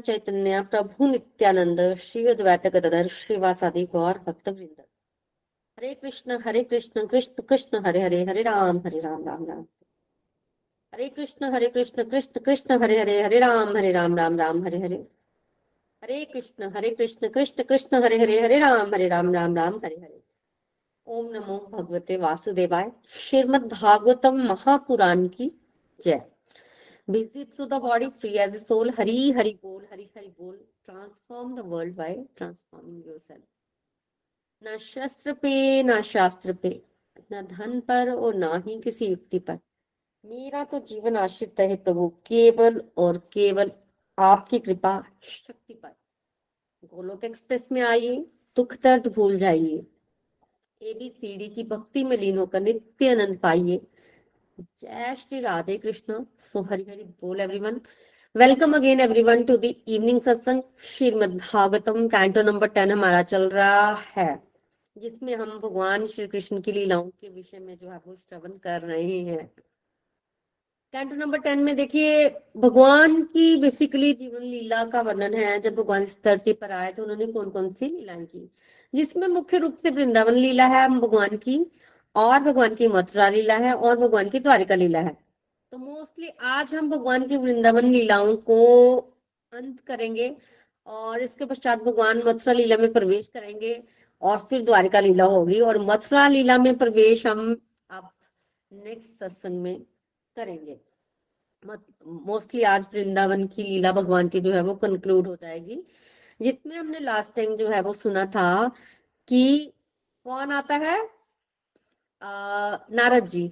चैतन्य, प्रभु नित्यानंद श्री अद्वैत गदर श्रीवासादि गौर भक्त वृंद हरे कृष्ण हरे कृष्ण कृष्ण कृष्ण, हरे हरे हरे राम हरे राम राम राम। हरे कृष्ण हरे कृष्ण कृष्ण कृष्ण, हरे हरे हरे राम हरे राम राम राम, हरे हरे। हरे कृष्ण हरे कृष्ण कृष्ण कृष्ण, हरे हरे हरे राम हरे राम राम राम, हरे हरे। ओम नमो भगवते वासुदेवाय। श्रीमद भागवतम महापुराण की जय। Busy through the body, free as a soul. Hari Hari Bol, Hari Hari Bol. Transform the world by transforming yourself. ना शस्त्र पे ना शास्त्र पे न धन पर और ना ही किसी युक्ति पर मेरा तो जीवन आश्रित है प्रभु केवल और केवल आपकी कृपा शक्ति पर गोलोक एक्सप्रेस में आइए दुख दर्द भूल जाइए एबीसीडी की भक्ति में लीन होकर नित्य आनंद पाइए जय श्री राधे कृष्ण। सो हरि हरि बोल everyone welcome again everyone to the evening satsang Shrimad Bhagavatam canto number ten हमारा चल रहा है। जिसमें हम भगवान श्री कृष्ण की लीलाओं के विषय में जो है वो श्रवण कर रहे हैं। कैंटो नंबर टेन में देखिए, भगवान की बेसिकली जीवन लीला का वर्णन है। जब भगवान इस धरती पर आए तो उन्होंने कौन कौन सी लीलाएँ की? जिसमें मुख्य रूप से वृंदावन लीला है भगवान की। और भगवान की मथुरा लीला है और भगवान की द्वारिका लीला है। तो मोस्टली आज हम भगवान की वृंदावन लीलाओं को अंत करेंगे और इसके पश्चात भगवान मथुरा लीला में प्रवेश करेंगे और फिर द्वारिका लीला होगी और मथुरा लीला में प्रवेश हम अब नेक्स्ट सत्संग में करेंगे। मोस्टली आज वृंदावन की लीला भगवान की जो है वो कंक्लूड हो जाएगी। जिसमें हमने लास्ट टाइम जो है वो सुना था कि कौन आता है? नारद जी।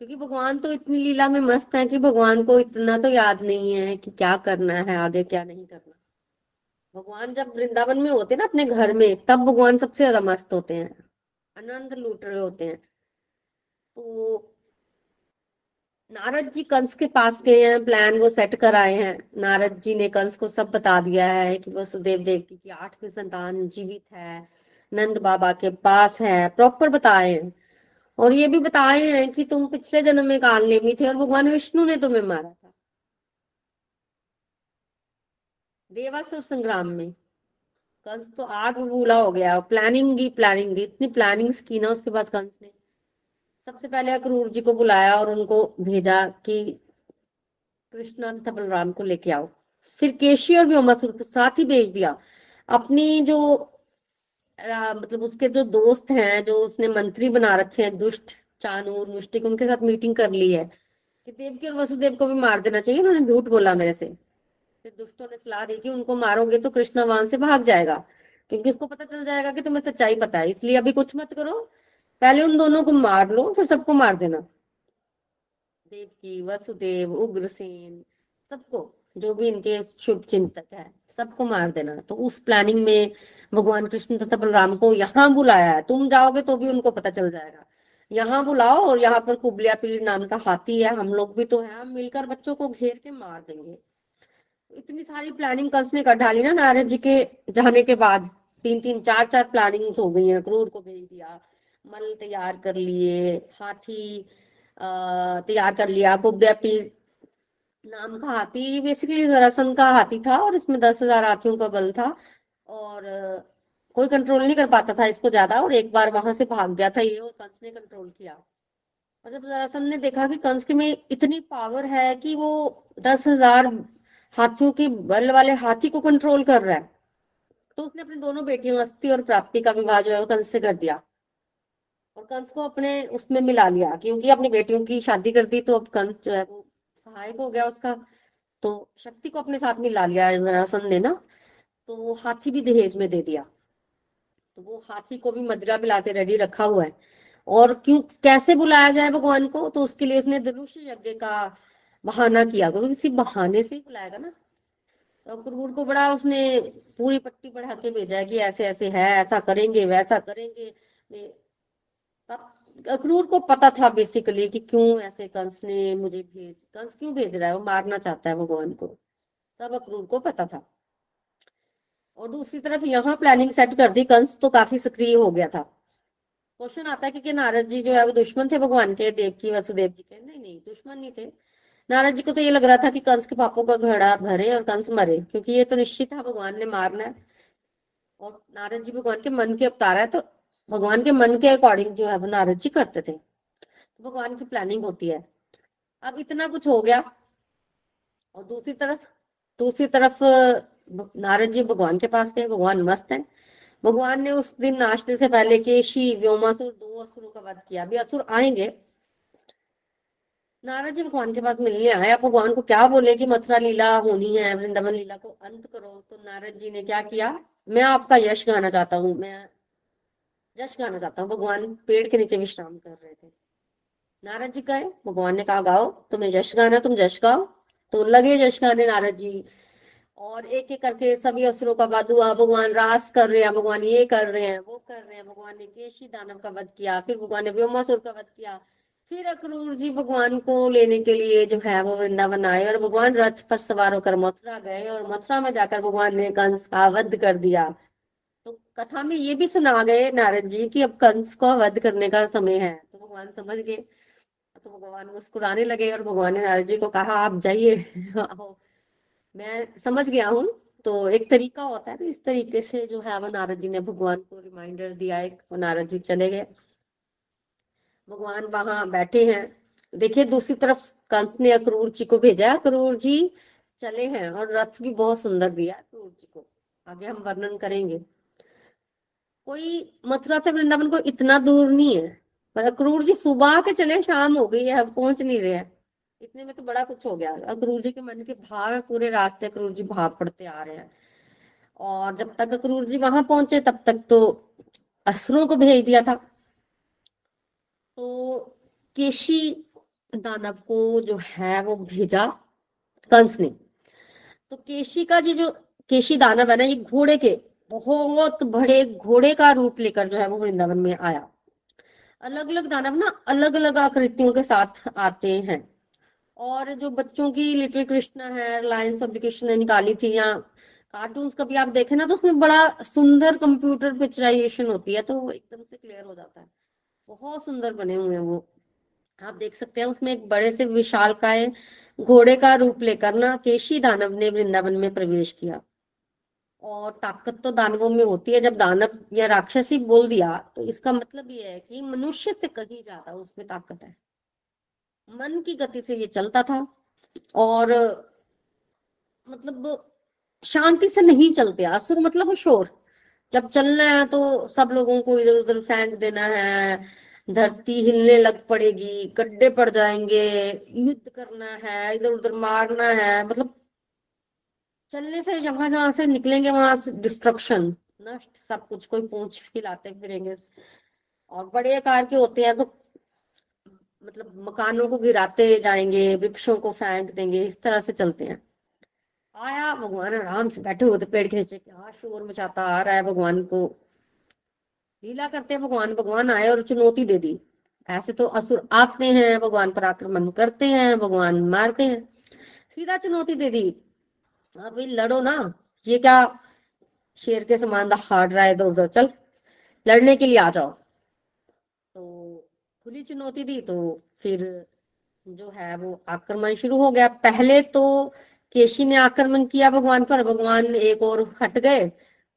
क्योंकि भगवान तो इतनी लीला में मस्त है कि भगवान को इतना तो याद नहीं है कि क्या करना है, आगे क्या नहीं करना। भगवान जब वृंदावन में होते ना अपने घर में, तब भगवान सबसे ज़्यादा मस्त होते हैं, आनंद लूट रहे होते हैं। तो नारद जी कंस के पास गए हैं प्लान वो सेट कर आए हैं। नारद जी ने कंस को सब बता दिया है कि वो सुदेव देवकी की आठवीं संतान जीवित है, नंद बाबा के पास है प्रॉपर बताए हैं। और ये भी बताए हैं कि तुम पिछले जन्म में काल नेमी थे और भगवान विष्णु ने तुम्हें मारा था। देवासुर संग्राम में। कंस तो आग बूला हो गया प्लानिंग की प्लानिंग की, इतनी प्लानिंग की ना, उसके बाद कंस ने सबसे पहले अक्रूर जी को बुलाया और उनको भेजा कि कृष्ण तथा बलराम को लेके आओ। फिर केशी और व्योमासुर को साथ ही भेज दिया। अपनी जो मतलब उसके जो दोस्त हैं, जो उसने मंत्री बना रखे हैं, दुष्ट, चानूर मुष्टिक उनके साथ मीटिंग कर ली है। कि देवकी और वसुदेव को भी मार देना चाहिए, उन्होंने झूठ बोला मेरे से। फिर दुष्टों ने सलाह दी कि उनको मारोगे तो कृष्णा वहाँ से भाग जाएगा, क्योंकि इसको पता चल जाएगा कि तुम्हें सच्चाई पता है, इसलिए अभी कुछ मत करो। पहले उन दोनों को मार लो, फिर सबको मार देना। देवकी वसुदेव, उग्रसेन, सबको। जो भी इनके शुभ चिंतक है, सबको मार देना। तो उस प्लानिंग में भगवान कृष्ण तथा बलराम को यहाँ बुलाया है। तुम जाओगे तो भी उनको पता चल जाएगा। यहाँ बुलाओ और यहाँ पर कुबलिया पीर नाम का हाथी है। हम लोग भी तो है। हम मिलकर बच्चों को घेर के मार देंगे। इतनी सारी प्लानिंग कंस ने कर डाली ना नारद जी के जाने के बाद। तीन तीन, चार चार प्लानिंग हो गई है। क्रूर को भेज दिया, मल तैयार कर लिए, हाथी तैयार कर लिया, कुबलिया पीर नाम का हाथी बेसिकली जरासन का हाथी था और इसमें दस हज़ार हाथियों का बल था और कोई कंट्रोल नहीं कर पाता था इसको ज़्यादा और एक बार वहाँ से भाग गया था ये और कंस ने कंट्रोल किया। और जब जरासन ने देखा कि कंस के में इतनी पावर है कि वो दस हज़ार हाथियों के बल वाले हाथी को कंट्रोल कर रहा है तो उसने अपनी दोनों बेटियों अस्थि और प्राप्ति का विवाह जो है वो कंस से कर दिया। और कंस को अपने उसमें मिला लिया, क्योंकि अपनी बेटियों की शादी कर दी तो अब कंस जो है वो सहायक हो गया उसका तो शक्ति को अपने साथ मिला लिया जरासंध ने ना तो वो हाथी भी दहेज में दे दिया। तो वो हाथी को भी मदिरा पिला के रेडी रखा हुआ है। और क्यों, कैसे बुलाया जाए भगवान को तो उसके लिए उसने धनुष यज्ञ का बहाना किया। क्योंकि किसी बहाने से ही बुलाएगा ना। तो क्रूर को बड़ा उसने पूरी पट्टी बढ़ा के भेजा कि ऐसे ऐसे है, ऐसा करेंगे, वैसा करेंगे। तब अक्रूर को पता था बेसिकली कि क्यों ऐसे कंस ने मुझे भेज कंस क्यों भेज रहा है? वो मारना चाहता है भगवान को। सब अक्रूर को पता था। और दूसरी तरफ़ यहाँ प्लानिंग सेट कर दी कंस तो काफ़ी सक्रिय हो गया था। क्वेश्चन आता है कि, कि नारद जी जो है वो दुश्मन थे भगवान के देव की वसुदेव जी के? नहीं नहीं दुश्मन नहीं थे। नारद जी को तो ये लग रहा था कि कंस के पापों का घड़ा भरे और कंस मरे क्योंकि ये तो निश्चित था भगवान ने मारना है। और नारद जी भगवान के मन के अवतार है तो भगवान के मन के अकॉर्डिंग जो है, वो नारद जी करते थे। भगवान की प्लानिंग होती है। अब इतना कुछ हो गया। और दूसरी तरफ़ दूसरी तरफ़ नारद जी भगवान के पास गए, भगवान मस्त है। भगवान ने उस दिन नाश्ते से पहले केशी व्योमासुर, दो असुरों का वध किया। अभी असुर आएँगे। नारद जी भगवान के पास मिलने आए। आप भगवान को क्या बोले कि मथुरा लीला होनी है, वृंदावन लीला को अंत करो। तो नारद जी ने क्या किया? मैं आपका यश गाना चाहता हूँ। मैं यश गाना चाहता हूँ। भगवान पेड़ के नीचे विश्राम कर रहे थे। नारद जी कहे भगवान ने कहा, गाओ, तुम्हें यश गाना, तुम यश गाओ। तो लगे यश गाने नारद जी। और एक एक करके सभी असुरों का वध हुआ। भगवान रास कर रहे हैं, भगवान ये कर रहे हैं, वो कर रहे हैं। भगवान ने केशी दानव का वध किया, फिर भगवान ने व्योमासुर का वध किया। फिर अक्रूर जी भगवान को लेने के लिए जो है वो वृंदावन आए और भगवान रथ पर सवार होकर मथुरा गए और मथुरा में जाकर भगवान ने कंस का वध कर दिया। कथा में ये भी सुना गए नारद जी कि अब कंस को वध करने का समय है। तो भगवान समझ गए। तो भगवान मुस्कुराने लगे और भगवान ने नारद जी को कहा, आप जाइए मैं समझ गया हूँ। तो एक तरीका होता है तो इस तरीके से जो है वो नारद जी ने भगवान को रिमाइंडर दिया एक वो नारद जी चले गए। भगवान वहाँ बैठे हैं। देखिए, दूसरी तरफ़ कंस ने अक्रूर जी को भेजा। अक्रूर जी चले हैं और रथ भी बहुत सुंदर दिया अक्रूर जी को। आगे हम वर्णन करेंगे। कोई मथुरा से वृंदावन को इतना दूर नहीं है। पर अक्रूर जी सुबह के चले, शाम हो गई है, अब पहुँच नहीं रहे हैं। इतने में तो बड़ा कुछ हो गया। अक्रूर जी के मन के भाव है, पूरे रास्ते अक्रूर जी भाव पड़ते आ रहे हैं। और जब तक अक्रूर जी वहाँ पहुँचे, तब तक तो असुरों को भेज दिया था। तो केशी दानव को जो है, वो भेजा कंस ने। तो केशी का जी जो, केशी दानव है ना, ये घोड़े के बहुत बड़े घोड़े का रूप लेकर जो है वो वृंदावन में आया। अलग अलग दानव ना अलग अलग आकृतियों के साथ आते हैं। और जो बच्चों की लिटिल कृष्णा है, रिलायंस पब्लिकेशन ने निकाली थी या कार्टून्स कभी आप देखें ना तो उसमें बड़ा सुंदर कंप्यूटर पिक्चराइजेशन होती है तो एकदम से क्लियर हो जाता है। बहुत सुंदर बने हुए हैं वो। आप देख सकते हैं उसमें एक बड़े से विशाल काय घोड़े का रूप लेकर ना केशी दानव ने वृंदावन में प्रवेश किया। और ताकत तो दानवों में होती है। जब दानव या राक्षसी बोल दिया तो इसका मतलब ये है कि मनुष्य से कहीं ज़्यादा उसमें ताकत है। मन की गति से ये चलता था और मतलब शांति से नहीं चलते। असुर मतलब शोर। जब चलना है तो सब लोगों को इधर उधर फेंक देना है। धरती हिलने लग पड़ेगी, गड्ढे पड़ जाएँगे, युद्ध करना है, इधर उधर मारना है। मतलब चलने से जहाँ जहाँ से निकलेंगे, वहाँ से डिस्ट्रक्शन नष्ट, सब कुछ, कोई पूछ हिलाते फिरेंगे। और बड़े आकार के होते हैं तो मतलब मकानों को गिराते जाएँगे, वृक्षों को फेंक देंगे, इस तरह से चलते हैं। आया भगवान, आराम से बैठे हुए थे, पेड़ के नीचे, क्या शोर मचाता आ रहा है भगवान को। लीला करते हैं भगवान भगवान आए और चुनौती दे दी। ऐसे तो असुर आते हैं, भगवान पर आक्रमण करते हैं, भगवान मारते हैं। सीधा चुनौती दे दी। अभी लड़ो ना। ये क्या? शेर के समान हार्ड रहा है इधर उधर, चल। लड़ने के लिए आ जाओ। तो खुली चुनौती दी तो फिर जो है वो आक्रमण शुरू हो गया। पहले तो केशी ने आक्रमण किया भगवान पर, भगवान एक और हट गए।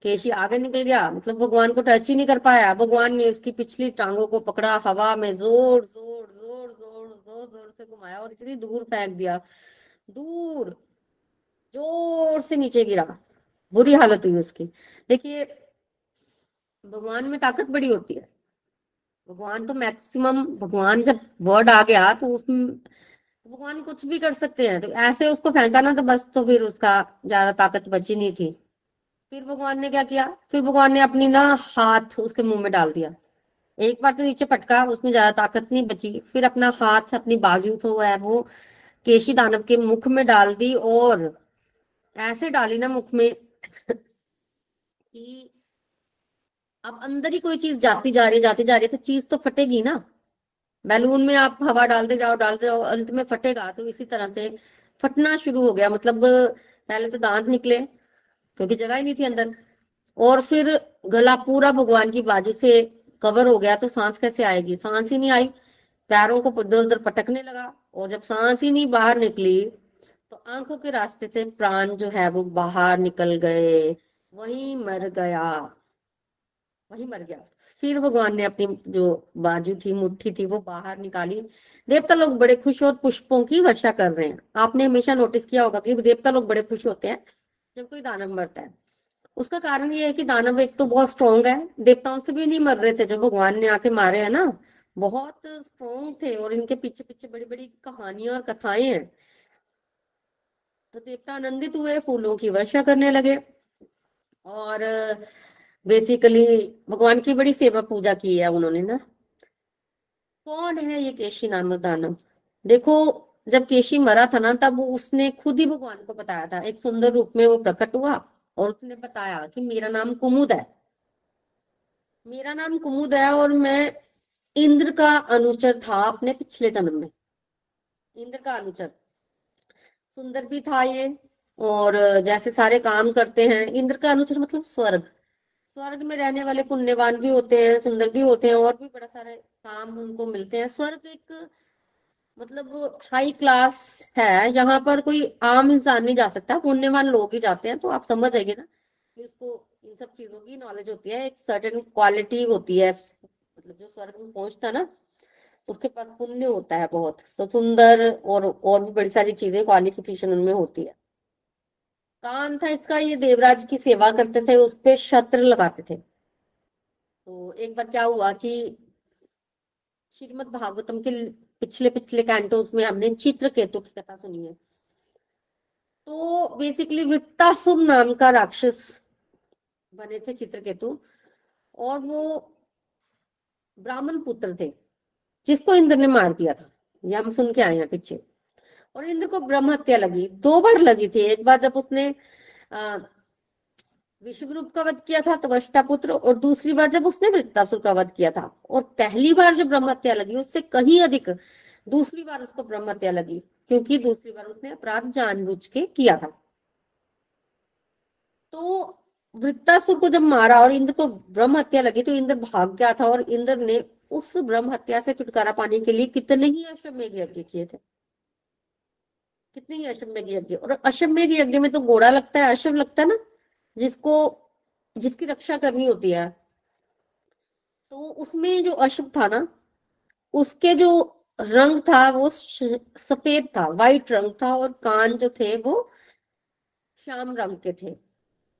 केशी आगे निकल गया मतलब भगवान को टच ही नहीं कर पाया। भगवान ने उसकी पिछली टांगों को पकड़ा, हवा में ज़ोर ज़ोर ज़ोर ज़ोर ज़ोर ज़ोर से घुमाया और इतनी दूर फेंक दिया। दूर। ज़ोर से नीचे गिरा। बुरी हालत हुई उसकी। देखिए, भगवान में ताकत बड़ी होती है। भगवान तो मैक्सिमम, भगवान जब वर्ड आ गया तो उसमें भगवान कुछ भी कर सकते हैं। तो ऐसे उसको फेंका ना तो बस तो फिर उसका ज़्यादा ताकत बची नहीं थी। फिर भगवान ने क्या किया? फिर भगवान ने अपनी ना हाथ उसके मुँह में डाल दिया। एक बार तो नीचे पटका, उसमें ज़्यादा ताकत नहीं बची। फिर अपना हाथ, अपनी बाजू तो है वो केशी दानव के मुख में डाल दी और ऐसे डाली ना मुख में कि अब अंदर ही कोई चीज़ जाती जा रही है, जाती जा रही है तो चीज़ तो फटेगी ना। बैलून में आप हवा डालते जाओ डालते जाओ, अंत में फटेगा तो इसी तरह से फटना शुरू हो गया। मतलब पहले तो दांत निकले, क्योंकि जगह ही नहीं थी अंदर। और फिर गला पूरा भगवान की बाजू से कवर हो गया तो सांस कैसे आएगी? सांस ही नहीं आई, पैरों को इधर उधर पटकने लगा, और जब सांस ही नहीं बाहर निकली आँखों के रास्ते से प्राण जो है वो बाहर निकल गए, वही मर गया, वही मर गया। फिर भगवान ने अपनी जो बाजू थी, मुट्ठी थी, वो बाहर निकाली। देवता लोग बड़े खुश और पुष्पों की वर्षा कर रहे हैं। आपने हमेशा नोटिस किया होगा कि देवता लोग बड़े खुश होते हैं जब कोई दानव मरता है। उसका कारण ये है कि दानव एक तो बहुत स्ट्रोंग है, देवताओं से भी नहीं मर रहे थे जो भगवान ने आके मारे, है ना? बहुत स्ट्रोंग थे और इनके पीछे पीछे बड़ी बड़ी कहानियाँ और कथाएँ हैं। तो देवता आनंदित हुए, फूलों की वर्षा करने लगे। और बेसिकली भगवान की बड़ी सेवा पूजा की है उन्होंने ना। कौन है ये केशी नामक दानव? देखो, जब केशी मरा था ना, तब उसने खुद ही भगवान को बताया था। एक सुंदर रूप में वो प्रकट हुआ और उसने बताया कि मेरा नाम कुमुद है। मेरा नाम कुमुद है और मैं इंद्र का अनुचर था अपने पिछले जन्म में। इंद्र का अनुचर। सुंदर भी था ये, और जैसे सारे काम करते हैं, इंद्र का अनुचर मतलब स्वर्ग। स्वर्ग में रहने वाले पुण्यवान भी होते हैं, सुंदर भी होते हैं, और भी बड़ा सारे काम उनको मिलते हैं। स्वर्ग एक मतलब हाई क्लास है, यहाँ पर कोई आम इंसान नहीं जा सकता, पुण्यवान लोग ही जाते हैं तो आप समझ जाएँगे ना कि उसको इन सब चीज़ों की नॉलेज होती है, एक सर्टेन क्वालिटी होती है मतलब जो स्वर्ग में पहुँचता ना उसके पास पुण्य होता है बहुत। तो सुंदर और और भी बड़ी सारी चीज़ें क्वालिफिकेशन उनमें होती है। काम था इसका, ये देवराज की सेवा करते थे, उस पर शत्र लगाते थे। तो एक बार क्या हुआ कि श्रीमद भागवतम के पिछले पिछले कैंटोस में हमने चित्र केतु की कथा सुनी है। तो बेसिकली वृत्तासुर नाम का राक्षस बने थे चित्रकेतु, और वो ब्राह्मण पुत्र थे। जिसको इंद्र ने मार दिया था। ये हम सुन के आए हैं पीछे। और इंद्र को ब्रह्म हत्या लगी। दो बार लगी थी। एक बार जब उसने विश्वरूप का वध किया था तवष्टा पुत्र और दूसरी बार जब उसने वृत्तासुर का वध किया था। और पहली बार जो ब्रह्म हत्या लगी, उससे कहीं अधिक दूसरी बार उसको ब्रह्म हत्या लगी, क्योंकि दूसरी बार उसने अपराध जानबूझ के किया था। तो वृत्तासुर को जब मारा और इंद्र को ब्रह्म हत्या लगी तो इंद्र भाग गया था और इंद्र ने उस ब्रह्म हत्या से छुटकारा पाने के लिए कितने ही अश्वमेघ यज्ञ किए थे। कितने ही अश्वमेघ यज्ञ। और अश्वमेघ यज्ञ में तो घोड़ा लगता है, अश्व लगता है ना, जिसको, जिसकी रक्षा करनी होती है। तो उसमें जो अश्व था ना, उसके जो रंग था वो सफ़ेद था वाइट रंग था और कान जो थे वो श्याम रंग के थे।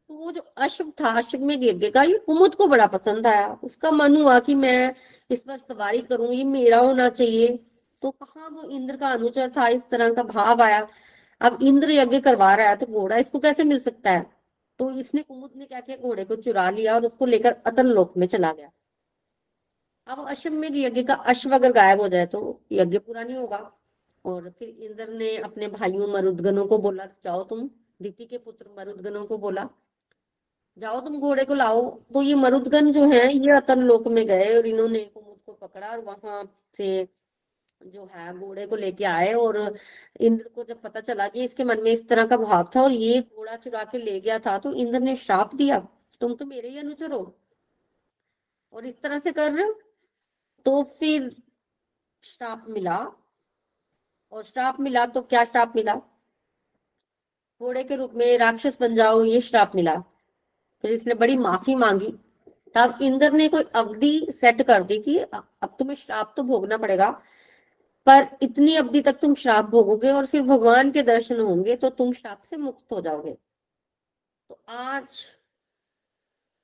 तो वो जो अश्व था, अश्व में गिर का ये कुमुद को बड़ा पसंद आया। उसका मन हुआ कि मैं इस बार सवारी करूँ, ये मेरा होना चाहिए। तो कहा वो इंद्र का अनुचर था, इस तरह का भाव आया। अब इंद्र यज्ञ करवा रहा है तो घोड़ा इसको कैसे मिल सकता है? तो इसने कुमुद ने क्या किया, घोड़े को चुरा लिया और उसको लेकर अतल लोक में चला गया। अब अश्वमेघ यज्ञ का अश्व अगर गायब हो जाए तो यज्ञ पूरा नहीं होगा। और फिर इंद्र ने अपने भाइयों मरुदगनों को बोला, जाओ तुम, दीति के पुत्र मरुदगनों को बोला जाओ तुम घोड़े को लाओ। तो ये मरुदगन जो है, ये अतल लोक में गए और इन्होंने कुमुद को पकड़ा और वहाँ से जो है घोड़े को लेके आए और इंद्र को जब पता चला कि इसके मन में इस तरह का भाव था और ये घोड़ा चुरा के ले गया था तो इंद्र ने श्राप दिया, तुम तो मेरे ही अनुचर हो और इस तरह से कर रहे हो? तो फिर श्राप मिला और श्राप मिला तो क्या श्राप मिला? घोड़े के रूप में राक्षस बन जाओ, ये श्राप मिला। फिर इसने बड़ी माफ़ी मांगी। तब इंद्र ने कोई अवधि सेट कर दी कि अब तुम्हें श्राप तो भोगना पड़ेगा, पर इतनी अवधि तक तुम श्राप भोगोगे और फिर भगवान के दर्शन होंगे तो तुम श्राप से मुक्त हो जाओगे। तो आज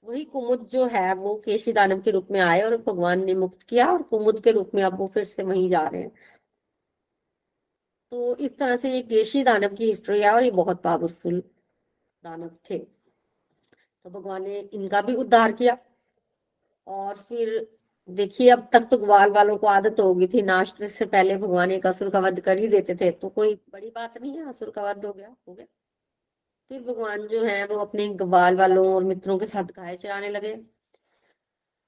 वही कुमुद जो है, वो केशी दानव के रूप में आए और भगवान ने मुक्त किया और कुमुद के रूप में अब वो फिर से वहीं जा रहे हैं। तो इस तरह से ये केशी दानव की हिस्ट्री है और ये बहुत पावरफुल दानव थे। तो भगवान ने इनका भी उद्धार किया। और फिर देखिए, अब तक तो ग्वाल वालों को आदत हो गई थी, नाश्ते से पहले भगवान एक असुर का वध कर ही देते थे तो कोई बड़ी बात नहीं है, असुर का वध हो गया हो गया। फिर भगवान जो है, वो अपने ग्वाल वालों और मित्रों के साथ गाय चराने लगे।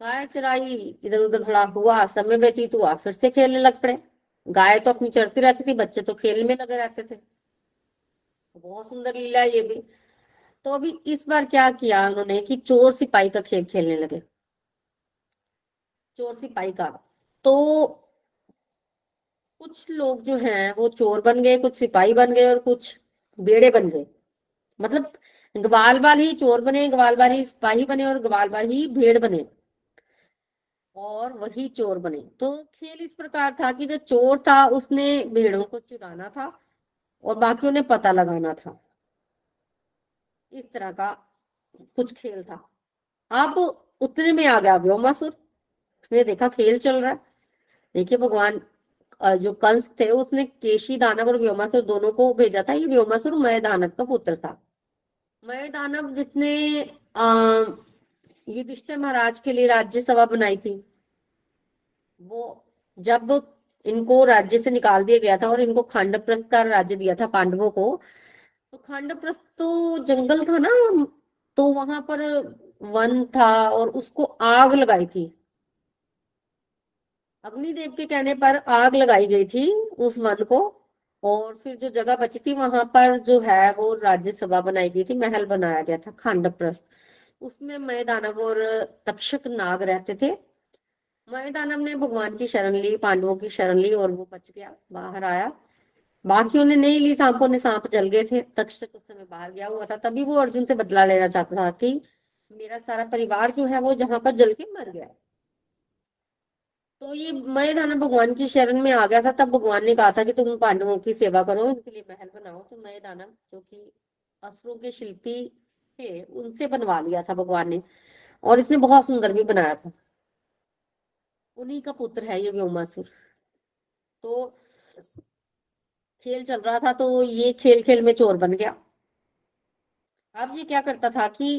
गाय चराई इधर उधर थोड़ा हुआ, समय व्यतीत हुआ, फिर से खेलने लग पड़े। गाय तो अपनी चढ़ती रहती थी, बच्चे तो खेल में लगे रहते थे। बहुत सुंदर लीला है ये भी। तो अभी इस बार क्या किया उन्होंने कि चोर सिपाही का खेल खेलने लगे। चोर सिपाही का। तो कुछ लोग जो हैं, वो चोर बन गए, कुछ सिपाही बन गए और कुछ बेड़े बन गए। मतलब ग्वाल बाल ही चोर बने, ग्वाल बाल ही सिपाही बने और ग्वाल बाल ही भेड़ बने। और वही चोर बने। तो खेल इस प्रकार था कि जो चोर था, उसने भेड़ों को चुराना था और बाकी उन्हें पता लगाना था। इस तरह का कुछ खेल था। अब उतने में आ गया व्योमासुर उसने देखा खेल चल रहा है। देखिए भगवान जो कंस थे, उसने केशी, दानव और व्योमासुर दोनों को भेजा था। ये व्योमासुर मय दानव का पुत्र था। मय दानव जितने युधिष्ठिर महाराज के लिए राज्यसभा बनाई थी, वो जब इनको राज्य से निकाल दिया गया था और इनको खांडप्रस्थ का राज्य दिया था पांडवों को तो तो जंगल था ना तो वहाँ पर वन था और उसको आग लगाई थी। अग्निदेव के कहने पर आग लगाई गई थी उस वन को, और फिर जो जगह बची थी वहाँ पर जो है वो राज्यसभा बनाई गई थी, महल बनाया गया था खांडप्रस्थ उसमें मय दानव और तक्षक नाग रहते थे। मय दानव ने भगवान की शरण ली, पांडवों की शरण ली और वो बच गया, बाहर आया। बाकियों ने नहीं ली, सांपों ने सांप जल गए थे। तक्षक उस समय बाहर गया हुआ था, तभी वो अर्जुन से बदला लेना चाहता था कि मेरा सारा परिवार जो है वो जहाँ पर जल के मर गया तो ये मय दानव भगवान की शरण में आ गया था, तब भगवान ने कहा था कि तुम पांडवों की सेवा करो इनके लिए महल बनाओ। तो मय दानव जो कि असुरों के शिल्पी थे, उनसे बनवा लिया था भगवान ने, और इसने बहुत सुंदर भी बनाया था। उन्हीं का पुत्र है ये व्योमासुर। तो खेल चल रहा था तो ये खेल खेल में चोर बन गया। अब ये क्या करता था कि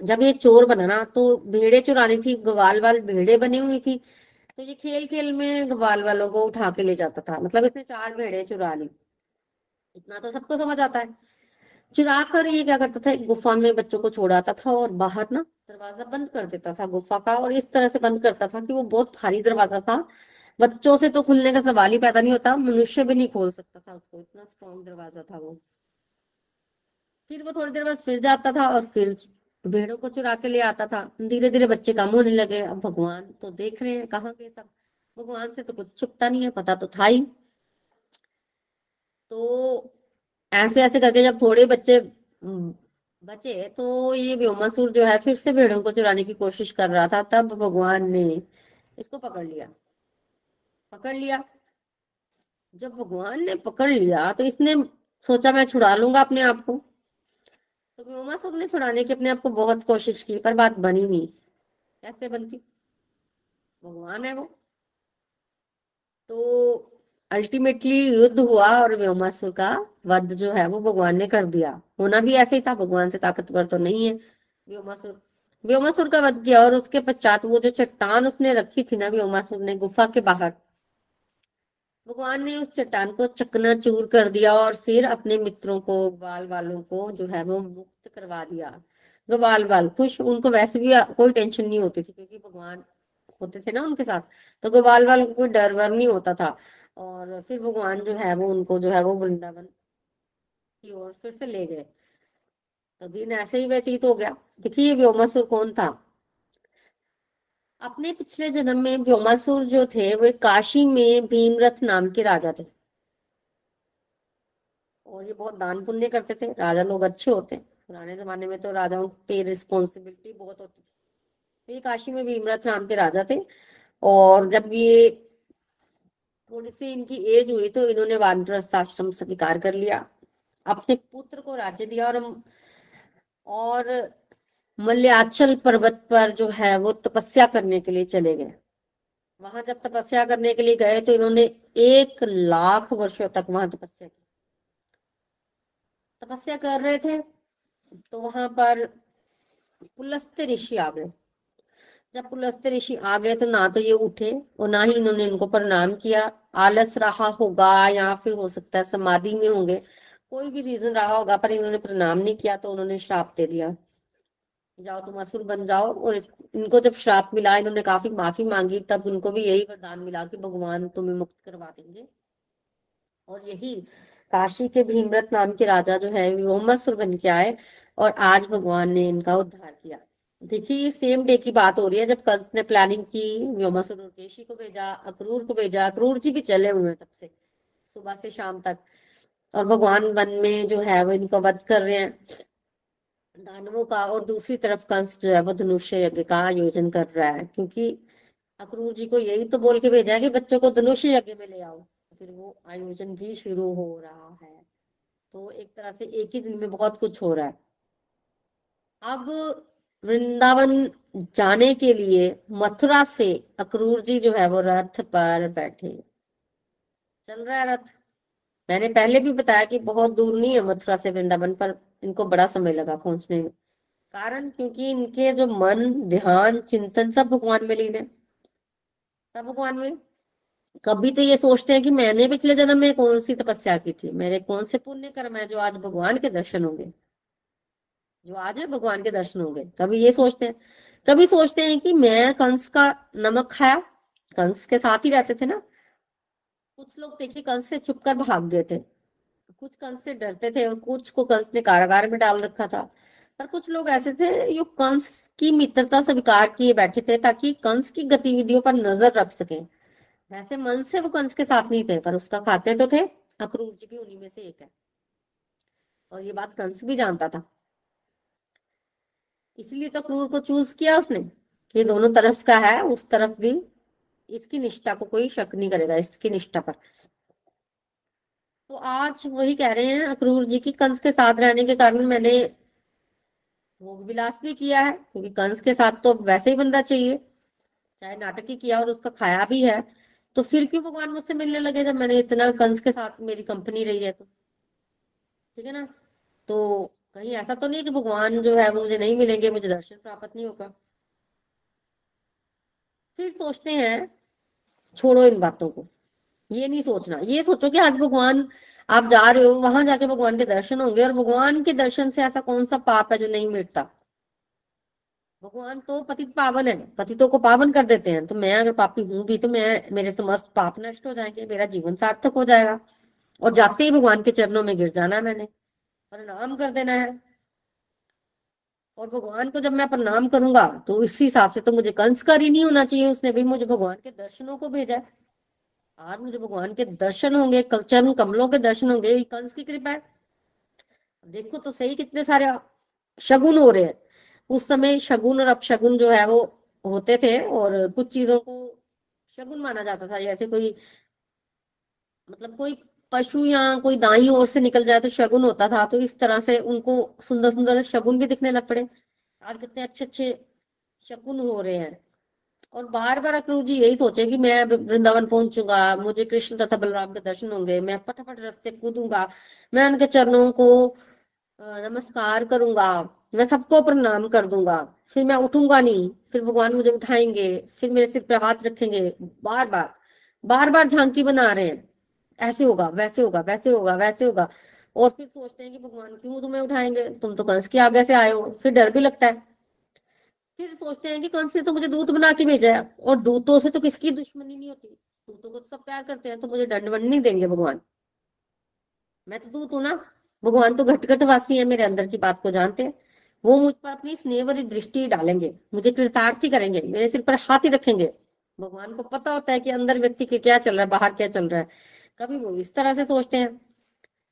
जब ये चोर बना ना तो भेड़े चुरानी थी, ग्वाल वाल भेड़े बनी हुई थी तो ये खेल खेल में ग्वाल वालों को उठा के ले जाता था। मतलब इसने चार भेड़े चुरा ली। इतना तो सबको समझ आता है। चुरा कर ये क्या करता था गुफा में बच्चों को छोड़ाता था और बाहर ना दरवाज़ा बंद कर देता था गुफा का, और इस तरह से बंद करता था कि वो बहुत भारी दरवाज़ा था बच्चों से तो खुलने का सवाल ही पैदा नहीं होता, मनुष्य भी नहीं खोल सकता था उसको, इतना स्ट्रॉन्ग दरवाज़ा था वो। फिर वो थोड़ी देर बाद फिर जाता था और फिर भेड़ों को चुरा के ले आता था। धीरे धीरे बच्चे कम होने लगे। अब भगवान तो देख रहे हैं कहाँ के सब। भगवान से तो कुछ छुपता नहीं है, पता तो था ही। तो ऐसे ऐसे करके जब थोड़े बच्चे बचे तो ये व्योमासुर जो है फिर से भेड़ों को चुराने की कोशिश कर रहा था। तब भगवान ने इसको पकड़ लिया। पकड़ लिया। जब भगवान ने पकड़ लिया तो इसने सोचा, मैं छुड़ा लूँगा अपने आप को। तो व्योमा सबने छुड़ाने की अपने आप को बहुत कोशिश की, पर बात बनी नहीं। कैसे बनती? भगवान है वो। तो अल्टीमेटली युद्ध हुआ और व्योमासुर का वध जो है, वो भगवान ने कर दिया। होना भी ऐसे ही था, भगवान से ताकतवर तो नहीं है। व्योमासुर व्योमासुर का वध किया और उसके पश्चात वो जो चट्टान उसने रखी थी ना व्योमासुर ने गुफा के बाहर भगवान ने उस चट्टान को चकना चूर कर दिया और फिर अपने मित्रों को, ग्वाल वालों को जो है वो मुक्त करवा दिया। ग्वाल वाल खुश, उनको वैसे भी कोई टेंशन नहीं होती थी क्योंकि भगवान होते थे ना उनके साथ तो ग्वाल वाल को कोई डर वर नहीं होता था। और फिर भगवान जो है वो, उनको जो है वो वृंदावन की ओर फिर से ले गए। तो दिन ऐसे ही व्यतीत हो गया। देखिए व्योमासुर कौन था? अपने पिछले जन्म में व्योमासुर जो थे, वो काशी में भीमरथ नाम के राजा थे। और ये बहुत दान पुण्य करते थे। राजा लोग अच्छे होते हैं। पुराने जमाने में तो राजाओं पे रिस्पॉन्सिबिलिटी बहुत होती थी। तो ये काशी में भीमरथ नाम के राजा थे। और जब ये थोड़ी सी इनकी एज हुई तो इन्होंने वानप्रस्थ आश्रम स्वीकार कर लिया। अपने पुत्र को राज्य दिया और और मल्याचल पर्वत पर जो है वो तपस्या करने के लिए चले गए। वहाँ जब तपस्या करने के लिए गए तो इन्होंने एक लाख वर्षों तक वहाँ तपस्या की। तपस्या कर रहे थे तो वहाँ पर पुलस्त ऋषि आ गए। जब पुलस्त ऋषि आ गए तो ना तो ये उठे और ना ही इन्होंने इनको प्रणाम किया। आलस रहा होगा या फिर हो सकता है समाधि में होंगे, कोई भी रीजन रहा होगा पर इन्होंने प्रणाम नहीं किया तो उन्होंने श्राप दे दिया। जाओ तुम असुर बन जाओ। और इस, इनको जब श्राप मिला इन्होंने काफ़ी माफ़ी मांगी तब उनको भी यही वरदान मिला कि भगवान तुम्हें मुक्त करवा देंगे। और यही काशी के भीमरथ नाम के राजा जो है व्योमासुर बन के आए और आज भगवान ने इनका उद्धार किया। देखिए ये सेम डे की बात हो रही है जब कंस ने प्लानिंग की व्योमासुर और केशी को भेजा अक्रूर को भेजा अक्रूर जी भी चले हुए तब से सुबह से शाम तक। और भगवान वन में जो है वो इनको वध कर रहे हैं। दानवों का और दूसरी तरफ़ कंस जो है वो धनुष्य यज्ञ का आयोजन कर रहा है, क्योंकि अक्रूर जी को यही तो बोल के भेजा है कि बच्चों को धनुष्य यज्ञ में ले आओ। फिर वो आयोजन भी शुरू हो रहा है। तो एक तरह से एक ही दिन में बहुत कुछ हो रहा है। अब वृंदावन जाने के लिए मथुरा से अक्रूर जी जो है वो रथ पर बैठे। चल रहा है रथ। मैंने पहले भी बताया कि बहुत दूर नहीं है मथुरा से वृंदावन, पर इनको बड़ा समय लगा पहुँचने में। कारण क्योंकि इनके जो मन, ध्यान, चिंतन सब भगवान में लीन है। सब भगवान में। कभी तो ये सोचते हैं कि मैंने पिछले जन्म में कौन सी तपस्या की थी? मेरे कौन से पुण्य कर्म है जो आज भगवान के दर्शन होंगे? जो आज है भगवान के दर्शन होंगे। कभी ये सोचते हैं। कभी सोचते हैं कि मैं कंस का नमक खाया। कंस के साथ ही रहते थे ना। कुछ लोग देखिए कंस से चुप कर भाग गए थे। कुछ कंस से डरते थे और कुछ को कंस ने कारागार में डाल रखा था। पर कुछ लोग ऐसे थे जो कंस की मित्रता स्वीकार किए बैठे थे ताकि कंस की गतिविधियों पर नज़र रख सके। वैसे मन से वो कंस के साथ नहीं थे, पर उसका खाते तो थे। अक्रूर जी भी उन्हीं में से एक है। और ये बात कंस भी जानता था। इसलिए तो क्रूर को चूज़ किया उसने कि दोनों तरफ़ का है, उस तरफ़ भी इसकी निष्ठा को कोई शक नहीं करेगा, इसकी निष्ठा पर। तो आज वही कह रहे हैं अक्रूर जी की कंस के साथ रहने के कारण मैंने भोग विलास भी किया है, क्योंकि कंस के साथ तो वैसे ही बंदा चाहिए, चाहे नाटक ही किया और उसका खाया भी है तो फिर क्यों भगवान मुझसे मिलने लगे जब मैंने इतना कंस के साथ मेरी कंपनी रही है तो? ठीक है ना? तो कहीं ऐसा तो नहीं कि भगवान जो है वो मुझे नहीं मिलेंगे, मुझे दर्शन प्राप्त नहीं होगा। फिर सोचते हैं, छोड़ो इन बातों को। ये नहीं सोचना। ये सोचो कि आज भगवान, आप जा रहे हो, वहाँ जाके भगवान के दर्शन होंगे और भगवान के दर्शन से ऐसा कौन सा पाप है जो नहीं मिटता? भगवान तो पतित पावन है। पतितों को पावन कर देते हैं। तो मैं अगर पापी हूँ भी तो मैं, मेरे समस्त पाप नष्ट हो जाएँगे, मेरा जीवन सार्थक हो जाएगा। और जाते ही भगवान के चरणों में गिर जाना है मैंने। प्रणाम कर देना है। और भगवान को जब मैं प्रणाम करूँगा तो इसी हिसाब से तो मुझे कंसकार ही नहीं होना चाहिए। उसने भी मुझे भगवान के दर्शनों को भेजा है। आज मुझे भगवान के दर्शन होंगे चरण कमलों के दर्शन होंगे कंस की कृपा है। देखो तो सही कितने सारे शगुन हो रहे हैं। उस समय शगुन और अपशगुन जो है वो होते थे और कुछ चीज़ों को शगुन माना जाता था। जैसे कोई मतलब कोई पशु या कोई दाई ओर से निकल जाए तो शगुन होता था तो इस तरह से उनको सुंदर सुंदर शगुन भी दिखने लग पड़े। आज कितने अच्छे अच्छे शगुन हो रहे हैं। और बार बार अक्रूर जी यही सोचे कि मैं वृंदावन पहुंचूँगा, मुझे कृष्ण तथा बलराम के दर्शन होंगे, मैं फटाफट रस्ते कूदूँगा, मैं उनके चरणों को नमस्कार करूँगा, मैं सबको प्रणाम कर दूँगा, फिर मैं उठूँगा नहीं, फिर भगवान मुझे उठाएँगे, फिर मेरे सिर पर हाथ रखेंगे, बार बार बार बार झांकी बना रहे हैं, ऐसे होगा, वैसे होगा वैसे होगा वैसे होगा, और फिर सोचते हैं कि भगवान क्यों तुम्हें उठाएँगे, तुम तो कंस के आगे से आए हो, फिर डर भी लगता है। फिर सोचते हैं कि कंस ने तो मुझे दूत बना के भेजा है। और दूतों से तो किसकी दुश्मनी नहीं होती? दूतों को तो सब प्यार करते हैं तो मुझे दंड वंड नहीं देंगे भगवान। मैं तो दूत हूँ ना। भगवान तो घट घट वासी है मेरे अंदर की बात को जानते हैं। वो मुझ पर अपनी स्नेह भरी दृष्टि डालेंगे। मुझे कृतार्थी करेंगे, मेरे सिर पर हाथ ही रखेंगे। भगवान को पता होता है कि अंदर व्यक्ति के क्या चल रहा है, बाहर क्या चल रहा है। कभी वो इस तरह से सोचते हैं।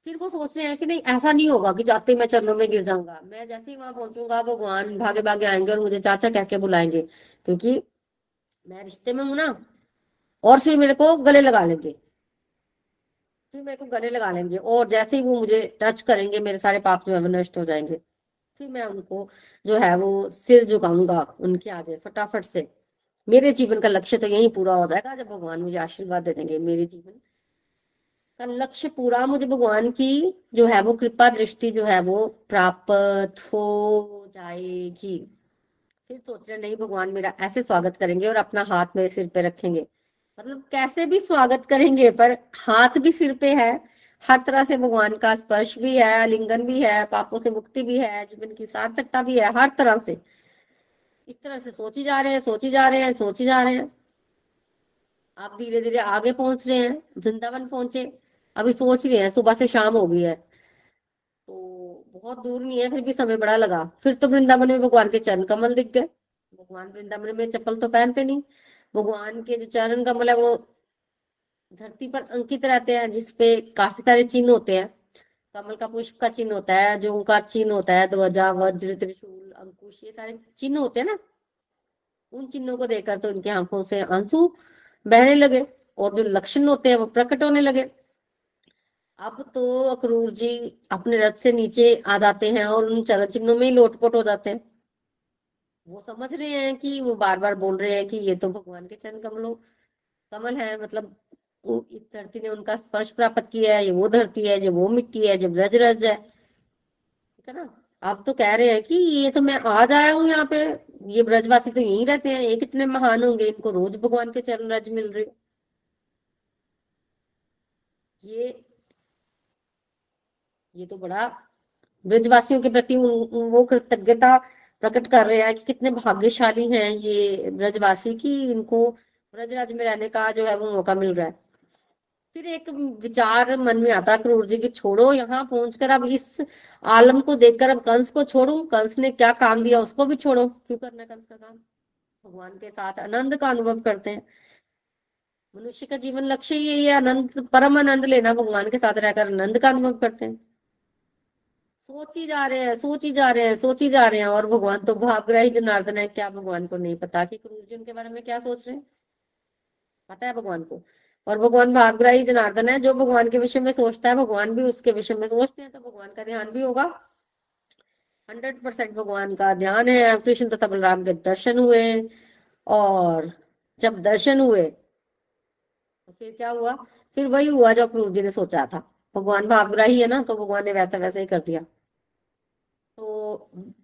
फिर वो सोच रहे हैं कि नहीं, ऐसा नहीं होगा कि जाते मैं चरणों में गिर जाऊँगा। मैं जैसे ही वहाँ पहुंचूँगा, भगवान भागे भागे आएँगे और मुझे चाचा कह के बुलाएँगे, क्योंकि मैं रिश्ते में हूँ ना, और फिर मेरे को गले लगा लेंगे। फिर मेरे को गले लगा लेंगे, और जैसे ही वो मुझे टच करेंगे, मेरे सारे पाप जो है वो नष्ट हो जाएँगे। फिर मैं उनको जो है वो सिर झुकाऊँगा उनके आगे फटाफट से। मेरे जीवन का लक्ष्य तो यही पूरा हो जाएगा, जब भगवान मुझे आशीर्वाद दे देंगे, मेरे जीवन लक्ष्य पूरा मुझे भगवान की, जो है वो कृपा दृष्टि, जो है वो प्राप्त हो जाएगी। फिर सोच रहे नहीं भगवान मेरा ऐसे स्वागत करेंगे और अपना हाथ मेरे सिर पे रखेंगे। मतलब कैसे भी स्वागत करेंगे, पर हाथ भी सिर पे है। हर तरह से भगवान का स्पर्श भी है लिंगन भी है, पापों से मुक्ति भी है, जीवन की सार्थकता भी है, हर तरह से। इस तरह से सोची जा रहे हैं, सोची जा रहे हैं, सोची जा रहे हैं। आप धीरे धीरे आगे पहुँच रहे हैं, वृंदावन पहुँचे। अभी सोच रहे हैं, सुबह से शाम हो गई है। तो बहुत दूर नहीं है, फिर भी समय बड़ा लगा। फिर तो वृंदावन में भगवान के चरण कमल दिख गए। भगवान वृंदावन में चप्पल तो पहनते नहीं। भगवान के जो चरण कमल है, वो धरती पर अंकित रहते हैं जिसपे काफ़ी सारे चिन्ह होते हैं। कमल का पुष्प का चिन्ह होता है, जो उनका चिन्ह होता है, ध्वजा, वज्र, त्रिशूल, अंकुश, ये सारे चिन्ह होते हैं ना। उन चिन्हों को देखकर तो उनकी आँखों से आँसू बहने लगे और जो लक्षण होते हैं, वो प्रकट होने लगे। अब तो अक्रूर जी अपने रथ से नीचे आ जाते हैं और उन चरण चिन्हों में ही लोटपोट हो जाते हैं। वो समझ रहे हैं कि वो बार बार बोल रहे हैं कि ये तो भगवान के चरण कमलों, कमल है मतलब इस धरती ने उनका स्पर्श प्राप्त किया है, ये वो धरती है जो वो मिट्टी है जो ब्रज रज है। ठीक है ना? आप तो कह रहे हैं कि ये तो मैं आज आया हूँ यहाँ पे, ये ब्रजवासी तो यहीं रहते हैं, ये कितने महान होंगे, इनको रोज भगवान के चरण रज मिल रहे ये ये तो बड़ा ब्रजवासियों के प्रति वो कृतज्ञता प्रकट कर रहे हैं कि कितने भाग्यशाली हैं ये ब्रजवासी की इनको ब्रजराज में रहने का जो है वो मौका मिल रहा है। फिर एक विचार मन में आता क्रूर जी की छोड़ो यहाँ पहुंचकर अब इस आलम को देखकर अब कंस को छोड़ू, कंस ने क्या काम दिया उसको भी छोड़ो, क्यों करना कंस का काम? भगवान के साथ आनंद का अनुभव करते हैं। मनुष्य का जीवन लक्ष्य ही है, आनंद, परम आनंद लेना, भगवान के साथ रहकर आनंद का अनुभव करते हैं। सोची जा रहे हैं, सोची जा रहे हैं, सोची जा रहे हैं और भगवान तो भावग्राही जनार्दन है, क्या भगवान को नहीं पता कि क्रूर जी उनके बारे में क्या सोच रहे हैं? पता है भगवान को? और भगवान भावग्राही जनार्दन है, जो भगवान के विषय में सोचता है, भगवान भी उसके विषय में सोचते हैं तो भगवान का ध्यान भी होगा। हंड्रेड परसेंट भगवान का ध्यान है। कृष्ण तथा बलराम के दर्शन हुए और जब दर्शन हुए तो फिर क्या हुआ? फिर वही हुआ जो क्रूर जी ने सोचा था। भगवान भावग्राही है ना तो भगवान ने वैसा वैसा ही कर दिया।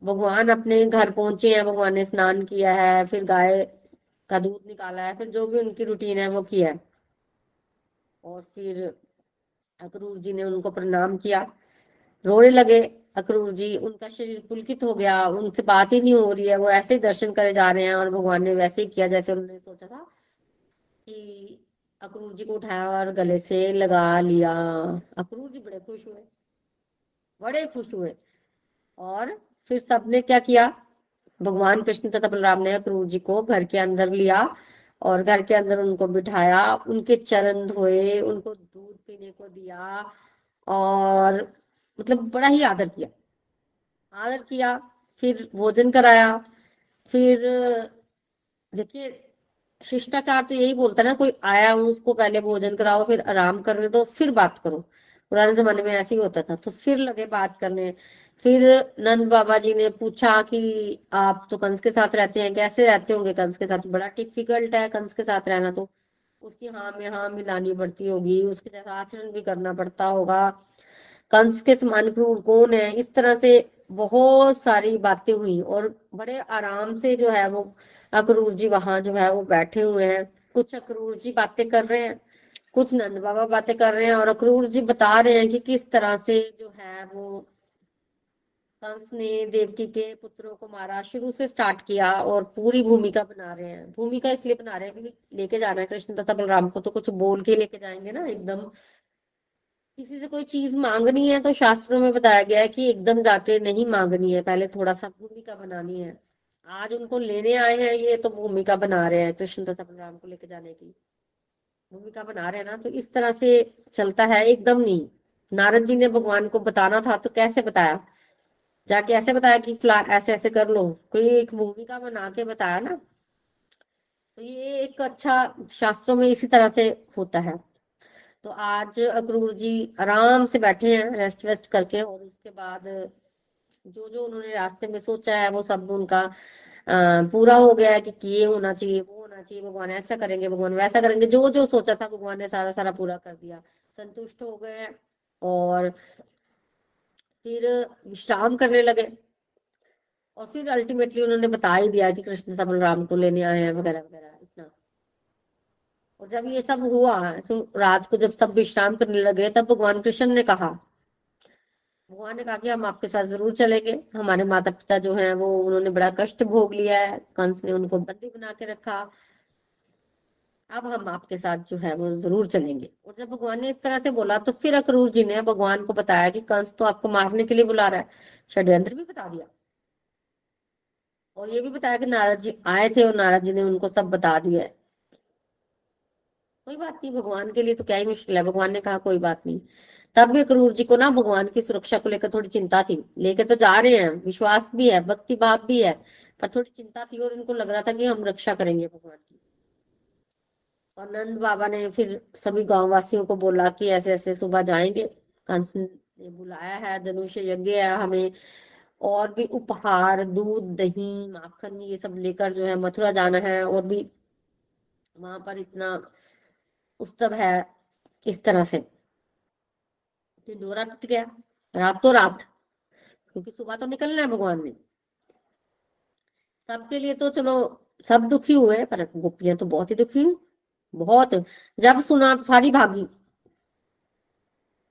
भगवान अपने घर पहुँचे हैं, भगवान ने स्नान किया है, फिर गाय का दूध निकाला है, फिर जो भी उनकी रूटीन है वो किया है। और फिर अक्रूर जी ने उनको प्रणाम किया। रोने लगे अक्रूर जी, उनका शरीर पुलकित हो गया, उनसे बात ही नहीं हो रही है, वो ऐसे ही दर्शन करे जा रहे हैं और भगवान ने वैसे ही किया, जैसे उन्होंने सोचा था कि अक्रूर जी को उठाया और गले से लगा लिया। अक्रूर जी बड़े खुश हुए, बड़े खुश हुए। और फिर सबने क्या किया? भगवान कृष्ण तथा बलराम ने अक्रूर जी को घर के अंदर लिया और घर के अंदर उनको बिठाया, उनके चरण धोए, उनको दूध पीने को दिया और मतलब बड़ा ही आदर किया। आदर किया, फिर भोजन कराया, फिर, देखिए, शिष्टाचार तो यही बोलता है ना, कोई आया उसको पहले भोजन कराओ, फिर आराम करने दो, फिर बात करो। पुराने जमाने में ऐसे ही होता था तो फिर लगे बात करने। फिर नंद बाबा जी ने पूछा कि आप तो कंस के साथ रहते हैं, कैसे रहते होंगे कंस के साथ? बड़ा डिफ़िकल्ट है कंस के साथ रहना तो। उसकी हाँ में हाँ मिलानी पड़ती होगी, उसके जैसा आचरण भी करना पड़ता होगा। कंस के समान क्रूर कौन है? इस तरह से बहुत सारी बातें हुई और बड़े आराम से जो है वो अक्रूर जी वहाँ जो है वो बैठे हुए हैं। कुछ अक्रूर जी बातें कर रहे हैं, कुछ नंद बाबा बातें कर रहे हैं और अक्रूर जी बता रहे हैं कि किस तरह से जो है वो कंस ने देवकी के पुत्रों को मारा शुरू से स्टार्ट किया और पूरी भूमिका बना रहे हैं। भूमिका इसलिए बना रहे हैं क्योंकि लेके जाना है कृष्ण तथा बलराम को तो कुछ बोल के लेके जाएँगे ना एकदम। किसी से कोई चीज़ मांगनी है तो शास्त्रों में बताया गया है कि एकदम जाके नहीं मांगनी है, पहले थोड़ा सा भूमिका बनानी है। आज उनको लेने आए हैं ये तो भूमिका बना रहे हैं कृष्ण तथा बलराम को लेके जाने की। भूमिका बना रहे हैं ना तो इस तरह से चलता है, एकदम नहीं। नारद जी ने भगवान को बताना था तो कैसे बताया? जाके ऐसे बताया कि फ्ला, ऐसे ऐसे कर लो। कोई एक भूमिका बना के बताया ना तो ये एक अच्छा शास्त्रों में इसी तरह से होता है। तो आज अक्रूर जी आराम से बैठे हैं रेस्ट वेस्ट करके, और उसके बाद जो जो उन्होंने रास्ते में सोचा है, वो सब उनका पूरा हो गया है कि ये होना चाहिए, वो होना चाहिए, भगवान ऐसा करेंगे, भगवान वैसा करेंगे। जो जो सोचा था, भगवान ने सारा सारा पूरा कर दिया। संतुष्ट हो गए और फिर विश्राम करने लगे। और फिर अल्टीमेटली उन्होंने बता ही दिया कि कृष्ण सब राम को लेने आए हैं वगैरह वगैरह, इतना। और जब ये सब हुआ तो रात को जब सब विश्राम करने लगे, तब भगवान कृष्ण ने कहा, भगवान ने कहा कि हम आपके साथ ज़रूर चलेंगे। हमारे माता पिता जो हैं, वो, उन्होंने बड़ा कष्ट भोग लिया है। कंस ने उनको बंदी बना के रखा। अब हम आपके साथ जो है वो ज़रूर चलेंगे। और जब भगवान ने इस तरह से बोला तो फिर अक्रूर जी ने भगवान को बताया कि कंस तो आपको मारने के लिए बुला रहा है। षड्यंत्र भी बता दिया। और ये भी बताया कि नारद जी आए थे और नारद जी ने उनको सब बता दिया है। कोई बात नहीं, भगवान के लिए तो क्या ही मुश्किल है। भगवान ने कहा, कोई बात नहीं। तब भी क्रूर जी को ना भगवान की सुरक्षा को लेकर थोड़ी चिंता थी। लेके तो जा रहे हैं, विश्वास भी है, भक्ति भाव भी है, पर थोड़ी चिंता थी और इनको लग रहा था कि हम रक्षा करेंगे भगवान और नंद बाबा ने फिर सभी गाँव वासियों को बोला कि ऐसे ऐसे सुबह जाएँगे। कंस ने बुलाया है, धनुष यज्ञ है, हमें और भी उपहार, दूध, दही, माखन, ये सब लेकर जो है मथुरा जाना है और भी वहाँ पर इतना उत्सव है इस तरह से। डोरा टूट गया। रात तो रात, क्योंकि सुबह तो निकलना है भगवान ने। सबके लिए तो चलो सब दुखी हुए पर गोपियाँ तो बहुत ही दुखी हुई बहुत, जब सुना तो सारी भागी।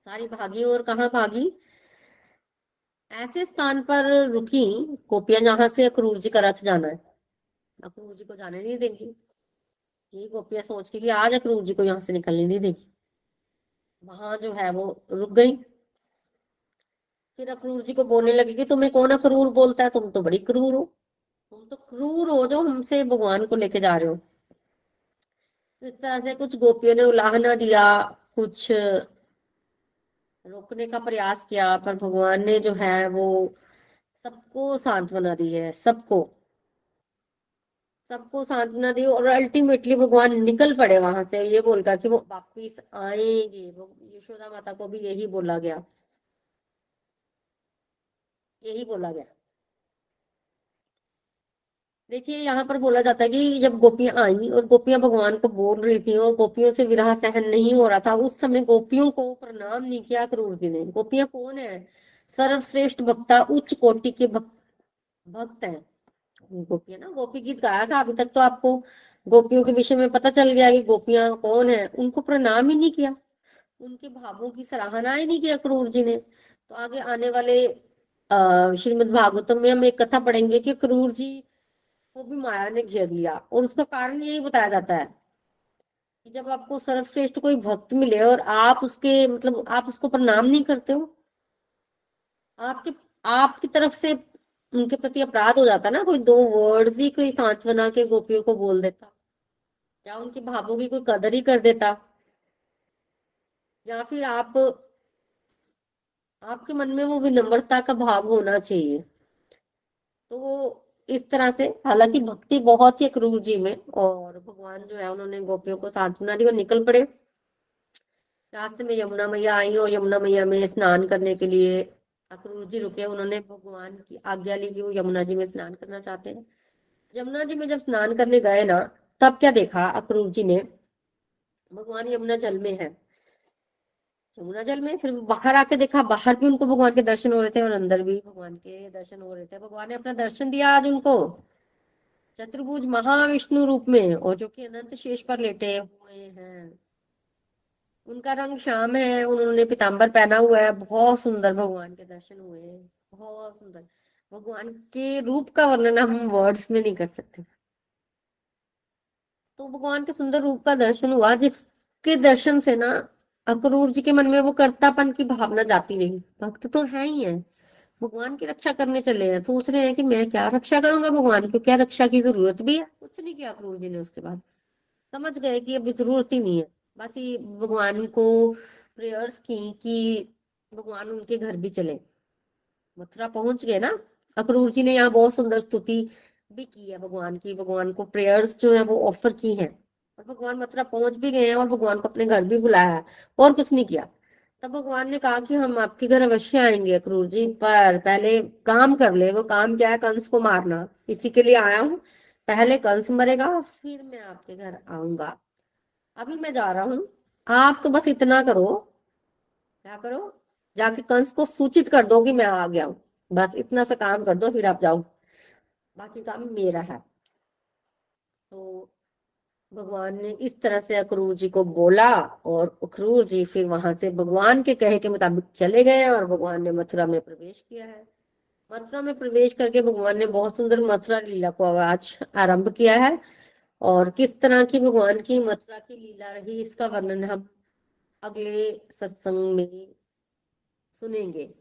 सारी भागी और कहा भागी? ऐसे स्थान पर रुकी, गोपियाँ जहाँ से अक्रूर जी का रथ जाना है। अक्रूर जी को जाने नहीं देंगी। ये गोपियाँ सोच के कि आज अक्रूर जी को यहाँ से निकलने नहीं देगी। वहाँ जो है वो रुक गई। फिर अक्रूर जी को बोलने लगी कि तुम्हें कौन अक्रूर बोलता है? तुम तो बड़ी क्रूर हो। तुम तो क्रूर हो जो हमसे भगवान को लेके जा रहे हो। इस तरह से कुछ गोपियों ने उलाहना दिया, कुछ रोकने का प्रयास किया, पर भगवान ने जो है वो सबको सांत्वना दी है, सबको। सबको सांत्वना दी और अल्टीमेटली भगवान निकल पड़े वहाँ से, ये बोलकर कि वो वापिस आएँगे। यशोदा माता को भी यही बोला गया। यही बोला गया। देखिए, यहाँ पर बोला जाता है कि जब गोपियाँ आई और गोपियाँ भगवान को बोल रही थी और गोपियों से विरह सहन नहीं हो रहा था, उस समय गोपियों को प्रणाम नहीं किया क्रूर जी ने। गोपियाँ कौन है? सर्वश्रेष्ठ भक्ता उच्च कोटि के भक्त हैं। गोपियाँ ना? गोपी गीत गाया था अभी तक तो आपको? गोपियों के विषय में पता चल गया कि गोपियाँ कौन है। उनको प्रणाम ही नहीं किया। उनके भावों की सराहना ही नहीं किया क्रूर जी ने। तो आगे आने वाले श्रीमद भागवतम में हम एक कथा पढ़ेंगे कि क्रूर जी को भी माया ने घेर लिया। और उसका कारण यही बताया जाता है कि जब आपको सर्वश्रेष्ठ कोई भक्त मिले और आप उसके मतलब आप उसको प्रणाम नहीं करते हो, आपके, आपकी तरफ़ से उनके प्रति अपराध हो जाता ना, कोई दो वर्ड्स ही, कोई सांत्वना के गोपियों को बोल देता, या उनके भावों की कोई कदर ही कर देता, या फिर आप, आपके मन में वो विनम्रता का भाव होना चाहिए। तो वो इस तरह से हालाँकि भक्ति बहुत ही अक्रूर जी में और भगवान जो है उन्होंने गोपियों को सांत्वना दी और निकल पड़े। रास्ते में यमुना मैया आई और यमुना मैया में स्नान करने के लिए अक्रूर जी रुके उन्होंने भगवान की आज्ञा ली कि वो यमुना जी में स्नान करना चाहते हैं। यमुना जी में जब स्नान करने गए ना तब क्या देखा अक्रूर जी ने? भगवान यमुना जल में है। यमुना जल में, फिर बाहर आके देखा, बाहर भी उनको भगवान के दर्शन हो रहे थे और अंदर भी भगवान के दर्शन हो रहे थे। भगवान ने अपना दर्शन दिया आज उनको। चतुर्भुज महाविष्णु रूप में, और जो कि अनंत शेष पर लेटे हुए हैं। उनका रंग श्याम है, उन्होंने पिताम्बर पहना हुआ है। बहुत सुंदर भगवान के दर्शन हुए बहुत सुंदर। भगवान के रूप का वर्णन हम वर्ड्स में नहीं कर सकते। तो भगवान के सुंदर रूप का दर्शन हुआ, जिसके दर्शन से ना अक्रूर जी के मन में वो कर्तापन की भावना जाती नहीं भक्त तो है ही है। भगवान की रक्षा करने चले हैं। सोच रहे हैं कि मैं क्या रक्षा करूँगा भगवान को? क्या रक्षा की ज़रूरत भी है? कुछ नहीं किया अक्रूर जी ने उसके बाद। समझ गए कि अभी ज़रूरत ही नहीं है। बस ये भगवान को प्रेयर्स की कि भगवान उनके घर भी चले। मथुरा पहुँच गए ना? अक्रूर जी ने यहाँ बहुत सुंदर स्तुति भी की है भगवान की। भगवान को प्रेयर्स जो है वो ऑफ़र की है। और भगवान मथुरा पहुँच भी गए हैं और भगवान को अपने घर भी बुलाया है, और कुछ नहीं किया। तब भगवान ने कहा कि हम आपके घर अवश्य आएँगे अक्रूर जी, पर पहले काम कर ले, वो काम क्या है, कंस को मारना। इसी के लिए आया हूँ। पहले कंस मरेगा, फिर मैं आपके घर आऊँगा। अभी मैं जा रहा हूँ। आप तो बस इतना करो, क्या करो? जाके कंस को सूचित कर दो कि मैं आ गया हूँ। बस इतना सा काम कर दो, फिर आप जाओ। बाकी काम मेरा है। तो भगवान ने इस तरह से अक्रूर जी को बोला और अक्रूर जी फिर वहाँ से भगवान के कहे के मुताबिक चले गए और भगवान ने मथुरा में प्रवेश किया है। मथुरा में प्रवेश करके भगवान ने बहुत सुंदर मथुरा लीला को आज आरंभ किया है और किस तरह की भगवान की मथुरा की लीला रही, इसका वर्णन हम अगले सत्संग में सुनेंगे।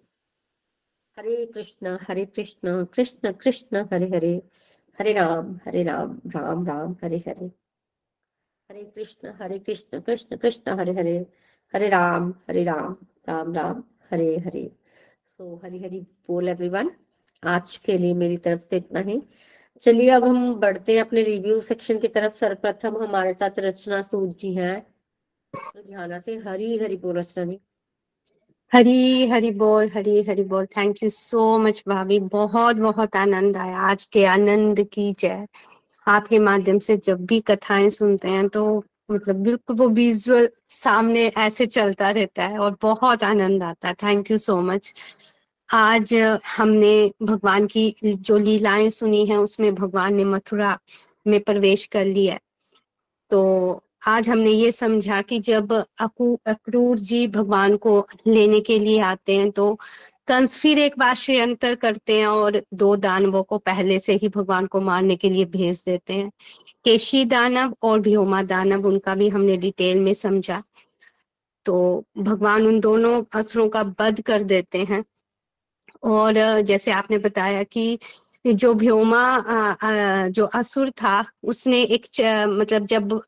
हरे कृष्ण हरे कृष्ण कृष्ण कृष्ण, हरे हरे हरे राम हरे राम राम राम, हरे हरे। हरे कृष्ण हरे कृष्ण कृष्ण कृष्ण, हरे हरे हरे राम हरे राम राम राम, हरे हरे। सो हरी हरी बोल एवरीवन आज के लिए मेरी तरफ़ से इतना ही। चलिए, अब हम बढ़ते हैं अपने रिव्यू सेक्शन की तरफ़। सर्वप्रथम हमारे साथ रचना सूद जी हैं। तो ध्यान से हरी हरी बोल, रचना जी। हरी हरी बोल, हरी हरी बोल। थैंक यू सो मच भाभी। बहुत बहुत आनंद आया। आज के आनंद की जय। आपके माध्यम से जब भी कथाएँ सुनते हैं तो मतलब बिल्कुल वो विजुअल सामने ऐसे चलता रहता है और बहुत आनंद आता है। थैंक यू सो मच आज हमने भगवान की जो लीलाएँ सुनी हैं, उसमें भगवान ने मथुरा में प्रवेश कर लिया है। तो आज हमने ये समझा कि जब अकू, अक्रूर जी भगवान को लेने के लिए आते हैं तो कंस फिर एक बार षड्यंत्र करते हैं और दो दानवों को पहले से ही भगवान को मारने के लिए भेज देते हैं। केशी दानव और व्योमा दानव, उनका भी हमने डिटेल में समझा। तो भगवान उन दोनों असुरों का वध कर देते हैं। और जैसे आपने बताया कि जो व्योमा जो असुर था, उसने एक मतलब जब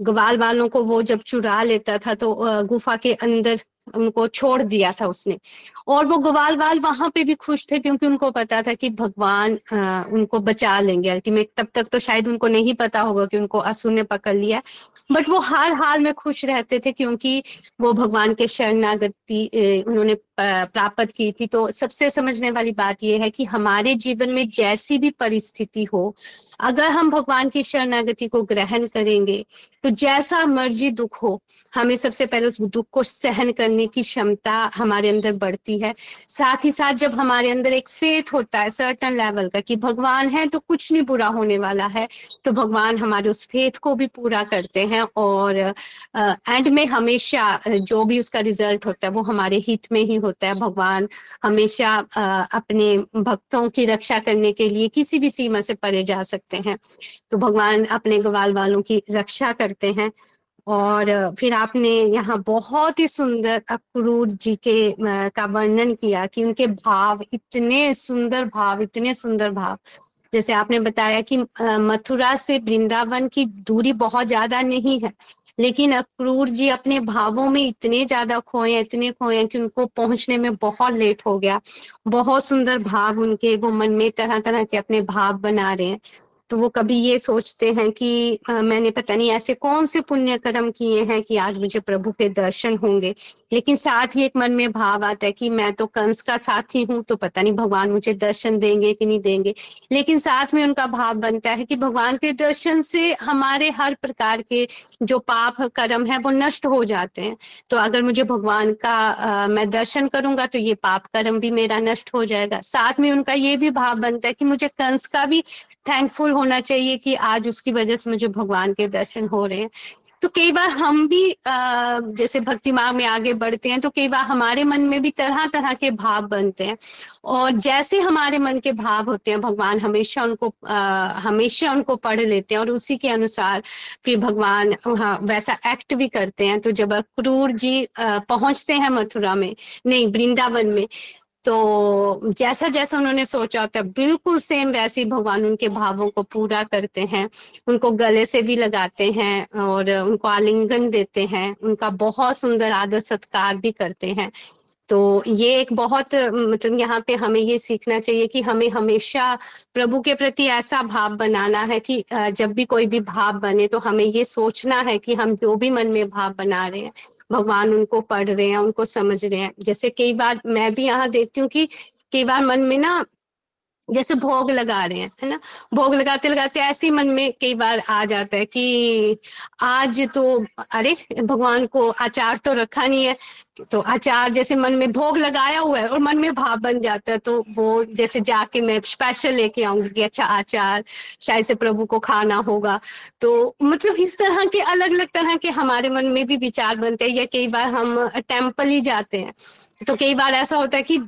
ग्वाल वालों को वो जब चुरा लेता था तो गुफा के अंदर उनको छोड़ दिया था उसने। और वो ग्वाल वाल वहाँ पे भी खुश थे क्योंकि उनको पता था कि भगवान आ, उनको बचा लेंगे। अल्टीमेट तब तक तो शायद उनको नहीं पता होगा कि उनको असुर ने पकड़ लिया। बट वो हर हाल में खुश रहते थे क्योंकि वो भगवान के शरणागति उन्होंने प्राप्त की थी। तो सबसे समझने वाली बात यह है कि हमारे जीवन में जैसी भी परिस्थिति हो, अगर हम भगवान की शरणागति को ग्रहण करेंगे तो जैसा मर्ज़ी दुख हो, हमें सबसे पहले उस दुख को सहन करने की क्षमता हमारे अंदर बढ़ती है। साथ ही साथ जब हमारे अंदर एक फेथ होता है सर्टन लेवल का कि भगवान है तो कुछ नहीं बुरा होने वाला है तो भगवान हमारे उस फेथ को भी पूरा करते हैं। और एंड में हमेशा जो भी उसका रिज़ल्ट होता है वो हमारे हित में ही होता है। भगवान हमेशा अपने भक्तों की रक्षा करने के लिए किसी भी सीमा से परे जा सकते हैं। तो भगवान अपने ग्वाल वालों की रक्षा करते हैं और फिर आपने यहाँ बहुत ही सुंदर अक्रूर जी के का वर्णन किया कि उनके भाव इतने सुंदर भाव, इतने सुंदर भाव। जैसे आपने बताया कि मथुरा से वृंदावन की दूरी बहुत ज़्यादा नहीं है, लेकिन अक्रूर जी अपने भावों में इतने ज़्यादा खोए इतने खोए कि उनको पहुँचने में बहुत लेट हो गया। बहुत सुंदर भाव उनके वो मन में तरह तरह के अपने भाव बना रहे हैं। तो वो कभी ये सोचते हैं कि आ, मैंने पता नहीं ऐसे कौन से पुण्य कर्म किए हैं कि आज मुझे प्रभु के दर्शन होंगे। लेकिन साथ ही एक मन में भाव आता है कि मैं तो कंस का साथी हूँ तो पता नहीं भगवान मुझे दर्शन देंगे कि नहीं देंगे। लेकिन साथ में उनका भाव बनता है कि भगवान के दर्शन से हमारे हर प्रकार के जो पाप कर्म है वो नष्ट हो जाते हैं। तो अगर मुझे भगवान का आ, मैं दर्शन करूँगा तो ये पाप कर्म भी मेरा नष्ट हो जाएगा। साथ में उनका ये भी भाव बनता है कि मुझे कंस का भी थैंकफुल होना चाहिए कि आज उसकी वजह से मुझे भगवान के दर्शन हो रहे हैं। तो कई बार हम भी जैसे भक्ति मार्ग में आगे बढ़ते हैं तो कई बार हमारे मन में भी तरह तरह के भाव बनते हैं। और जैसे हमारे मन के भाव होते हैं, भगवान हमेशा उनको हमेशा उनको पढ़ लेते हैं और उसी के अनुसार फिर भगवान वैसा एक्ट भी करते हैं। तो जब अक्रूर जी पहुँचते हैं मथुरा में, नहीं, वृंदावन में तो जैसा जैसा उन्होंने सोचा होता है बिल्कुल सेम वैसे ही भगवान उनके भावों को पूरा करते हैं। उनको गले से भी लगाते हैं और उनको आलिंगन देते हैं। उनका बहुत सुंदर आदर सत्कार भी करते हैं। तो ये एक बहुत मतलब यहाँ पे हमें ये सीखना चाहिए कि हमें हमेशा प्रभु के प्रति ऐसा भाव बनाना है कि जब भी कोई भी भाव बने तो हमें ये सोचना है कि हम जो भी मन में भाव बना रहे हैं, भगवान उनको पढ़ रहे हैं, उनको समझ रहे हैं। जैसे कई बार मैं भी यहाँ देखती हूँ कि कई बार मन में ना, जैसे भोग लगा रहे हैं, है ना? भोग लगाते लगाते ऐसे मन में कई बार आ जाता है कि आज तो अरे, भगवान को आचार तो रखा नहीं है तो आचार जैसे मन में भोग लगाया हुआ है और मन में भाव बन जाता है तो वो जैसे जाके मैं स्पेशल लेके आऊँगी कि अच्छा आचार, शायद से प्रभु को खाना होगा। तो मतलब इस तरह के अलग अलग तरह के हमारे मन में भी विचार बनते हैं या कई बार हम टेंपल ही जाते हैं। तो कई बार ऐसा होता है कि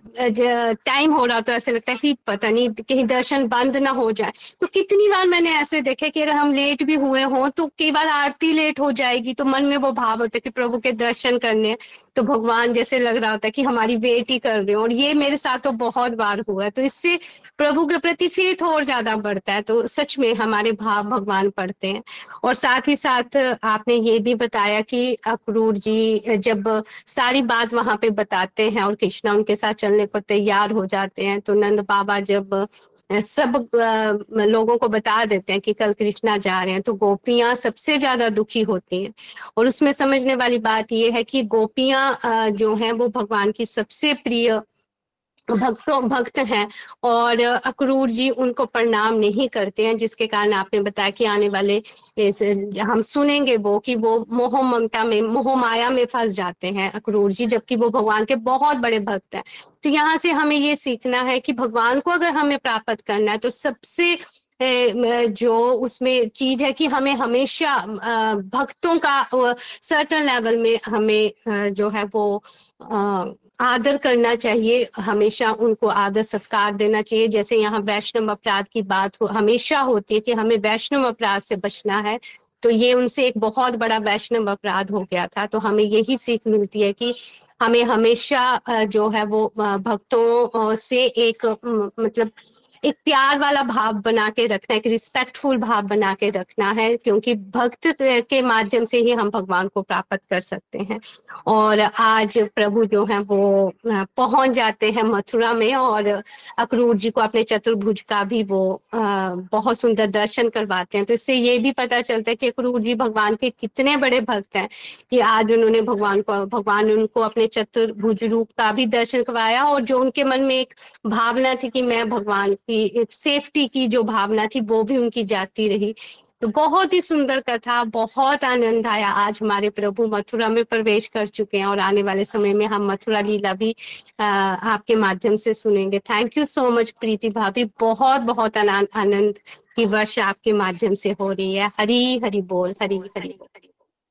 टाइम हो रहा तो ऐसे लगता है कि पता नहीं, कहीं दर्शन बंद ना हो जाए। तो कितनी बार मैंने ऐसे देखे कि अगर हम लेट भी हुए हों तो कई बार आरती लेट हो जाएगी तो मन में वो भाव होता है कि प्रभु के दर्शन करने तो भगवान जैसे लग रहा होता है कि हमारी वेट ही कर रहे हो, और ये मेरे साथ तो बहुत बार हुआ है। तो इससे प्रभु के प्रति फेथ और ज़्यादा बढ़ता है। तो सच में हमारे भाव भगवान पढ़ते हैं। और साथ ही साथ आपने ये भी बताया कि अक्रूर जी जब सारी बात वहाँ पे बताते हैं और कृष्णा उनके साथ चलने को तैयार हो जाते हैं तो नंद बाबा जब सब लोगों को बता देते हैं कि कल कृष्णा जा रहे हैं तो गोपियाँ सबसे ज़्यादा दुखी होती हैं। और उसमें समझने वाली बात यह है कि गोपियाँ जो हैं वो भगवान की सबसे प्रिय भक्तों, भक्त हैं और अक्रूर जी उनको प्रणाम नहीं करते हैं, जिसके कारण आपने बताया कि आने वाले हम सुनेंगे वो कि वो मोह ममता में, मोह माया में फंस जाते हैं अक्रूर जी, जबकि वो भगवान के बहुत बड़े भक्त हैं। तो यहाँ से हमें ये सीखना है कि भगवान को अगर हमें प्राप्त करना है तो सबसे जो उसमें चीज़ है कि हमें हमेशा भक्तों का सर्टन लेवल में हमें जो है वो आदर करना चाहिए, हमेशा उनको आदर सत्कार देना चाहिए। जैसे यहाँ वैष्णव अपराध की बात हो, हमेशा होती है कि हमें वैष्णव अपराध से बचना है तो ये उनसे एक बहुत बड़ा वैष्णव अपराध हो गया था। तो हमें यही सीख मिलती है कि हमें हमेशा जो है वो भक्तों से एक मतलब एक प्यार वाला भाव बना के रखना है एक रिस्पेक्टफुल भाव बना के रखना है, क्योंकि भक्त के माध्यम से ही हम भगवान को प्राप्त कर सकते हैं। और आज प्रभु जो है वो पहुँच जाते हैं मथुरा में, और अक्रूर जी को अपने चतुर्भुज का भी वो बहुत सुंदर दर्शन करवाते हैं। तो इससे ये भी पता चलता है कि अक्रूर जी भगवान के कितने बड़े भक्त हैं कि आज उन्होंने भगवान को, भगवान उनको अपने चतुर्भुज रूप का भी दर्शन करवाया और जो उनके मन में एक भावना थी कि मैं भगवान की, एक सेफ्टी की जो भावना थी, वो भी उनकी जाती रही। तो बहुत ही सुंदर कथा, बहुत आनंद आया। आज हमारे प्रभु मथुरा में प्रवेश कर चुके हैं और आने वाले समय में हम मथुरा लीला भी आपके माध्यम से सुनेंगे। Thank you so much Priti भाभी। बहुत बहुत आनंद की वर्ष आपके माध्यम से हो रही है। हरी हरी बोल। हरी हरी बोल।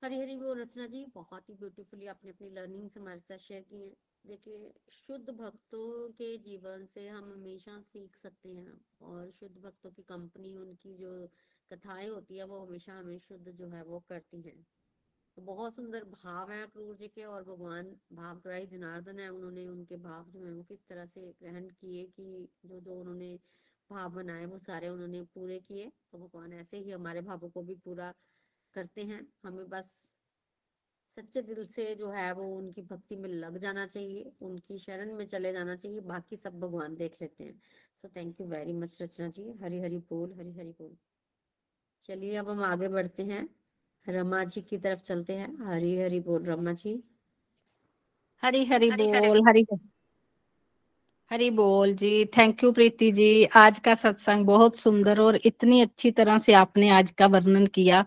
हरी हरी बोल रचना जी बहुत ही ब्यूटीफुली आपने अपनी लर्निंग से हमारे साथ शेयर की है। देखिए, शुद्ध भक्तों के जीवन से हम हमेशा सीख सकते हैं और शुद्ध भक्तों की कंपनी उनकी जो कथाएँ होती है, वो हमेशा हमें शुद्ध जो है वो करती हैं। तो बहुत सुंदर भाव है क्रूर जी के और भगवान भाव ग्राही जनार्दन है। उन्होंने उनके भाव जो है वो किस तरह से ग्रहण किए कि जो जो उन्होंने भाव बनाए, वो सारे उन्होंने पूरे किए। तो भगवान ऐसे ही हमारे भावों को भी पूरा करते हैं। हमें बस सच्चे दिल से जो है वो उनकी भक्ति में लग जाना चाहिए उनकी शरण में चले जाना चाहिए बाकी सब भगवान देख लेते हैं। So thank you very much Rachna ji. Hari Hari बोल हरी हरी बोल। चलिए अब हम आगे बढ़ते हैं। रमा जी की तरफ़ चलते हैं। हरी हरी बोल रमा जी। हरी हरी बोल हरी हरी बोल जी थैंक यू प्रीति जी। आज का सत्संग बहुत सुंदर और इतनी अच्छी तरह से आपने आज का वर्णन किया।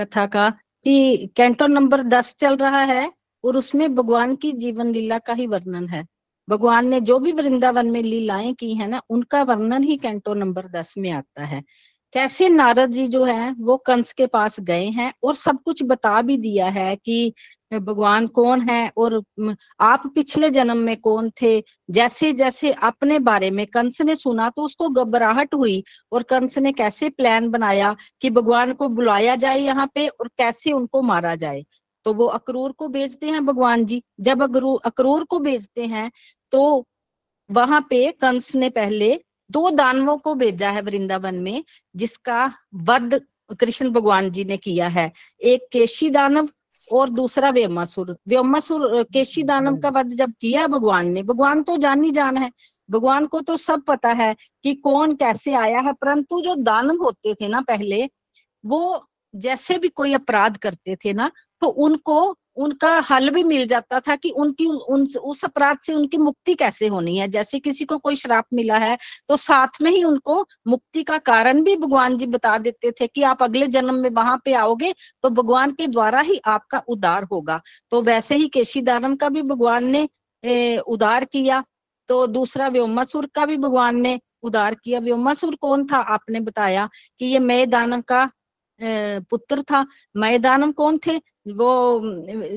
कथा का कि कैंटो नंबर दस चल रहा है और उसमें भगवान की जीवन लीला का ही वर्णन है। भगवान ने जो भी वृंदावन में लीलाएँ की है ना, उनका वर्णन ही कैंटो नंबर दस में आता है। कैसे नारद जी जो है, वो कंस के पास गए हैं और सब कुछ बता भी दिया है कि भगवान कौन है और आप पिछले जन्म में कौन थे? जैसे जैसे अपने बारे में कंस ने सुना तो उसको घबराहट हुई और कंस ने कैसे प्लान बनाया कि भगवान को बुलाया जाए यहाँ पे और कैसे उनको मारा जाए? तो वो अक्रूर को भेजते हैं भगवान जी। जब अक्रूर अक्रूर को भेजते हैं तो वहाँ पे कंस ने पहले दो दानवों को भेजा है वृंदावन में, जिसका वध कृष्ण भगवान जी ने किया है। एक केशी दानव और दूसरा व्योमासुर व्योमासुर केशी दानव का वध जब किया भगवान ने, भगवान तो जान ही जान है। भगवान को तो सब पता है कि कौन कैसे आया है, परंतु जो दानव होते थे ना पहले, वो जैसे भी कोई अपराध करते थे ना तो उनको उनका हल भी मिल जाता था कि उनकी उन उस अपराध से उनकी मुक्ति कैसे होनी है। जैसे किसी को कोई श्राप मिला है तो साथ में ही उनको मुक्ति का कारण भी भगवान जी बता देते थे कि आप अगले जन्म में वहाँ पे आओगे तो भगवान के द्वारा ही आपका उद्धार होगा। तो वैसे ही केशी दानम का भी भगवान ने ए, उद्धार किया। तो दूसरा व्योमासुर का भी भगवान ने उद्धार किया। व्योमासुर कौन था? आपने बताया कि ये मय दानव का पुत्र था। मय दानव कौन थे? वो,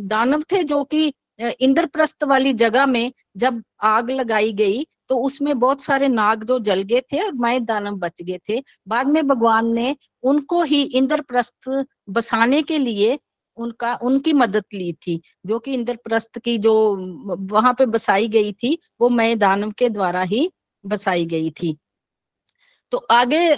दानव थे जो कि इंद्रप्रस्थ वाली जगह में जब आग लगाई गई तो उसमें बहुत सारे नाग जो जल गए थे और मय दानव बच गए थे। बाद में भगवान ने उनको ही इंद्रप्रस्थ बसाने के लिए उनका, उनकी मदद ली थी, जो कि इंद्रप्रस्थ की जो, वहाँ पे बसाई गई थी, वो मय दानव के द्वारा ही बसाई गई थी। तो आगे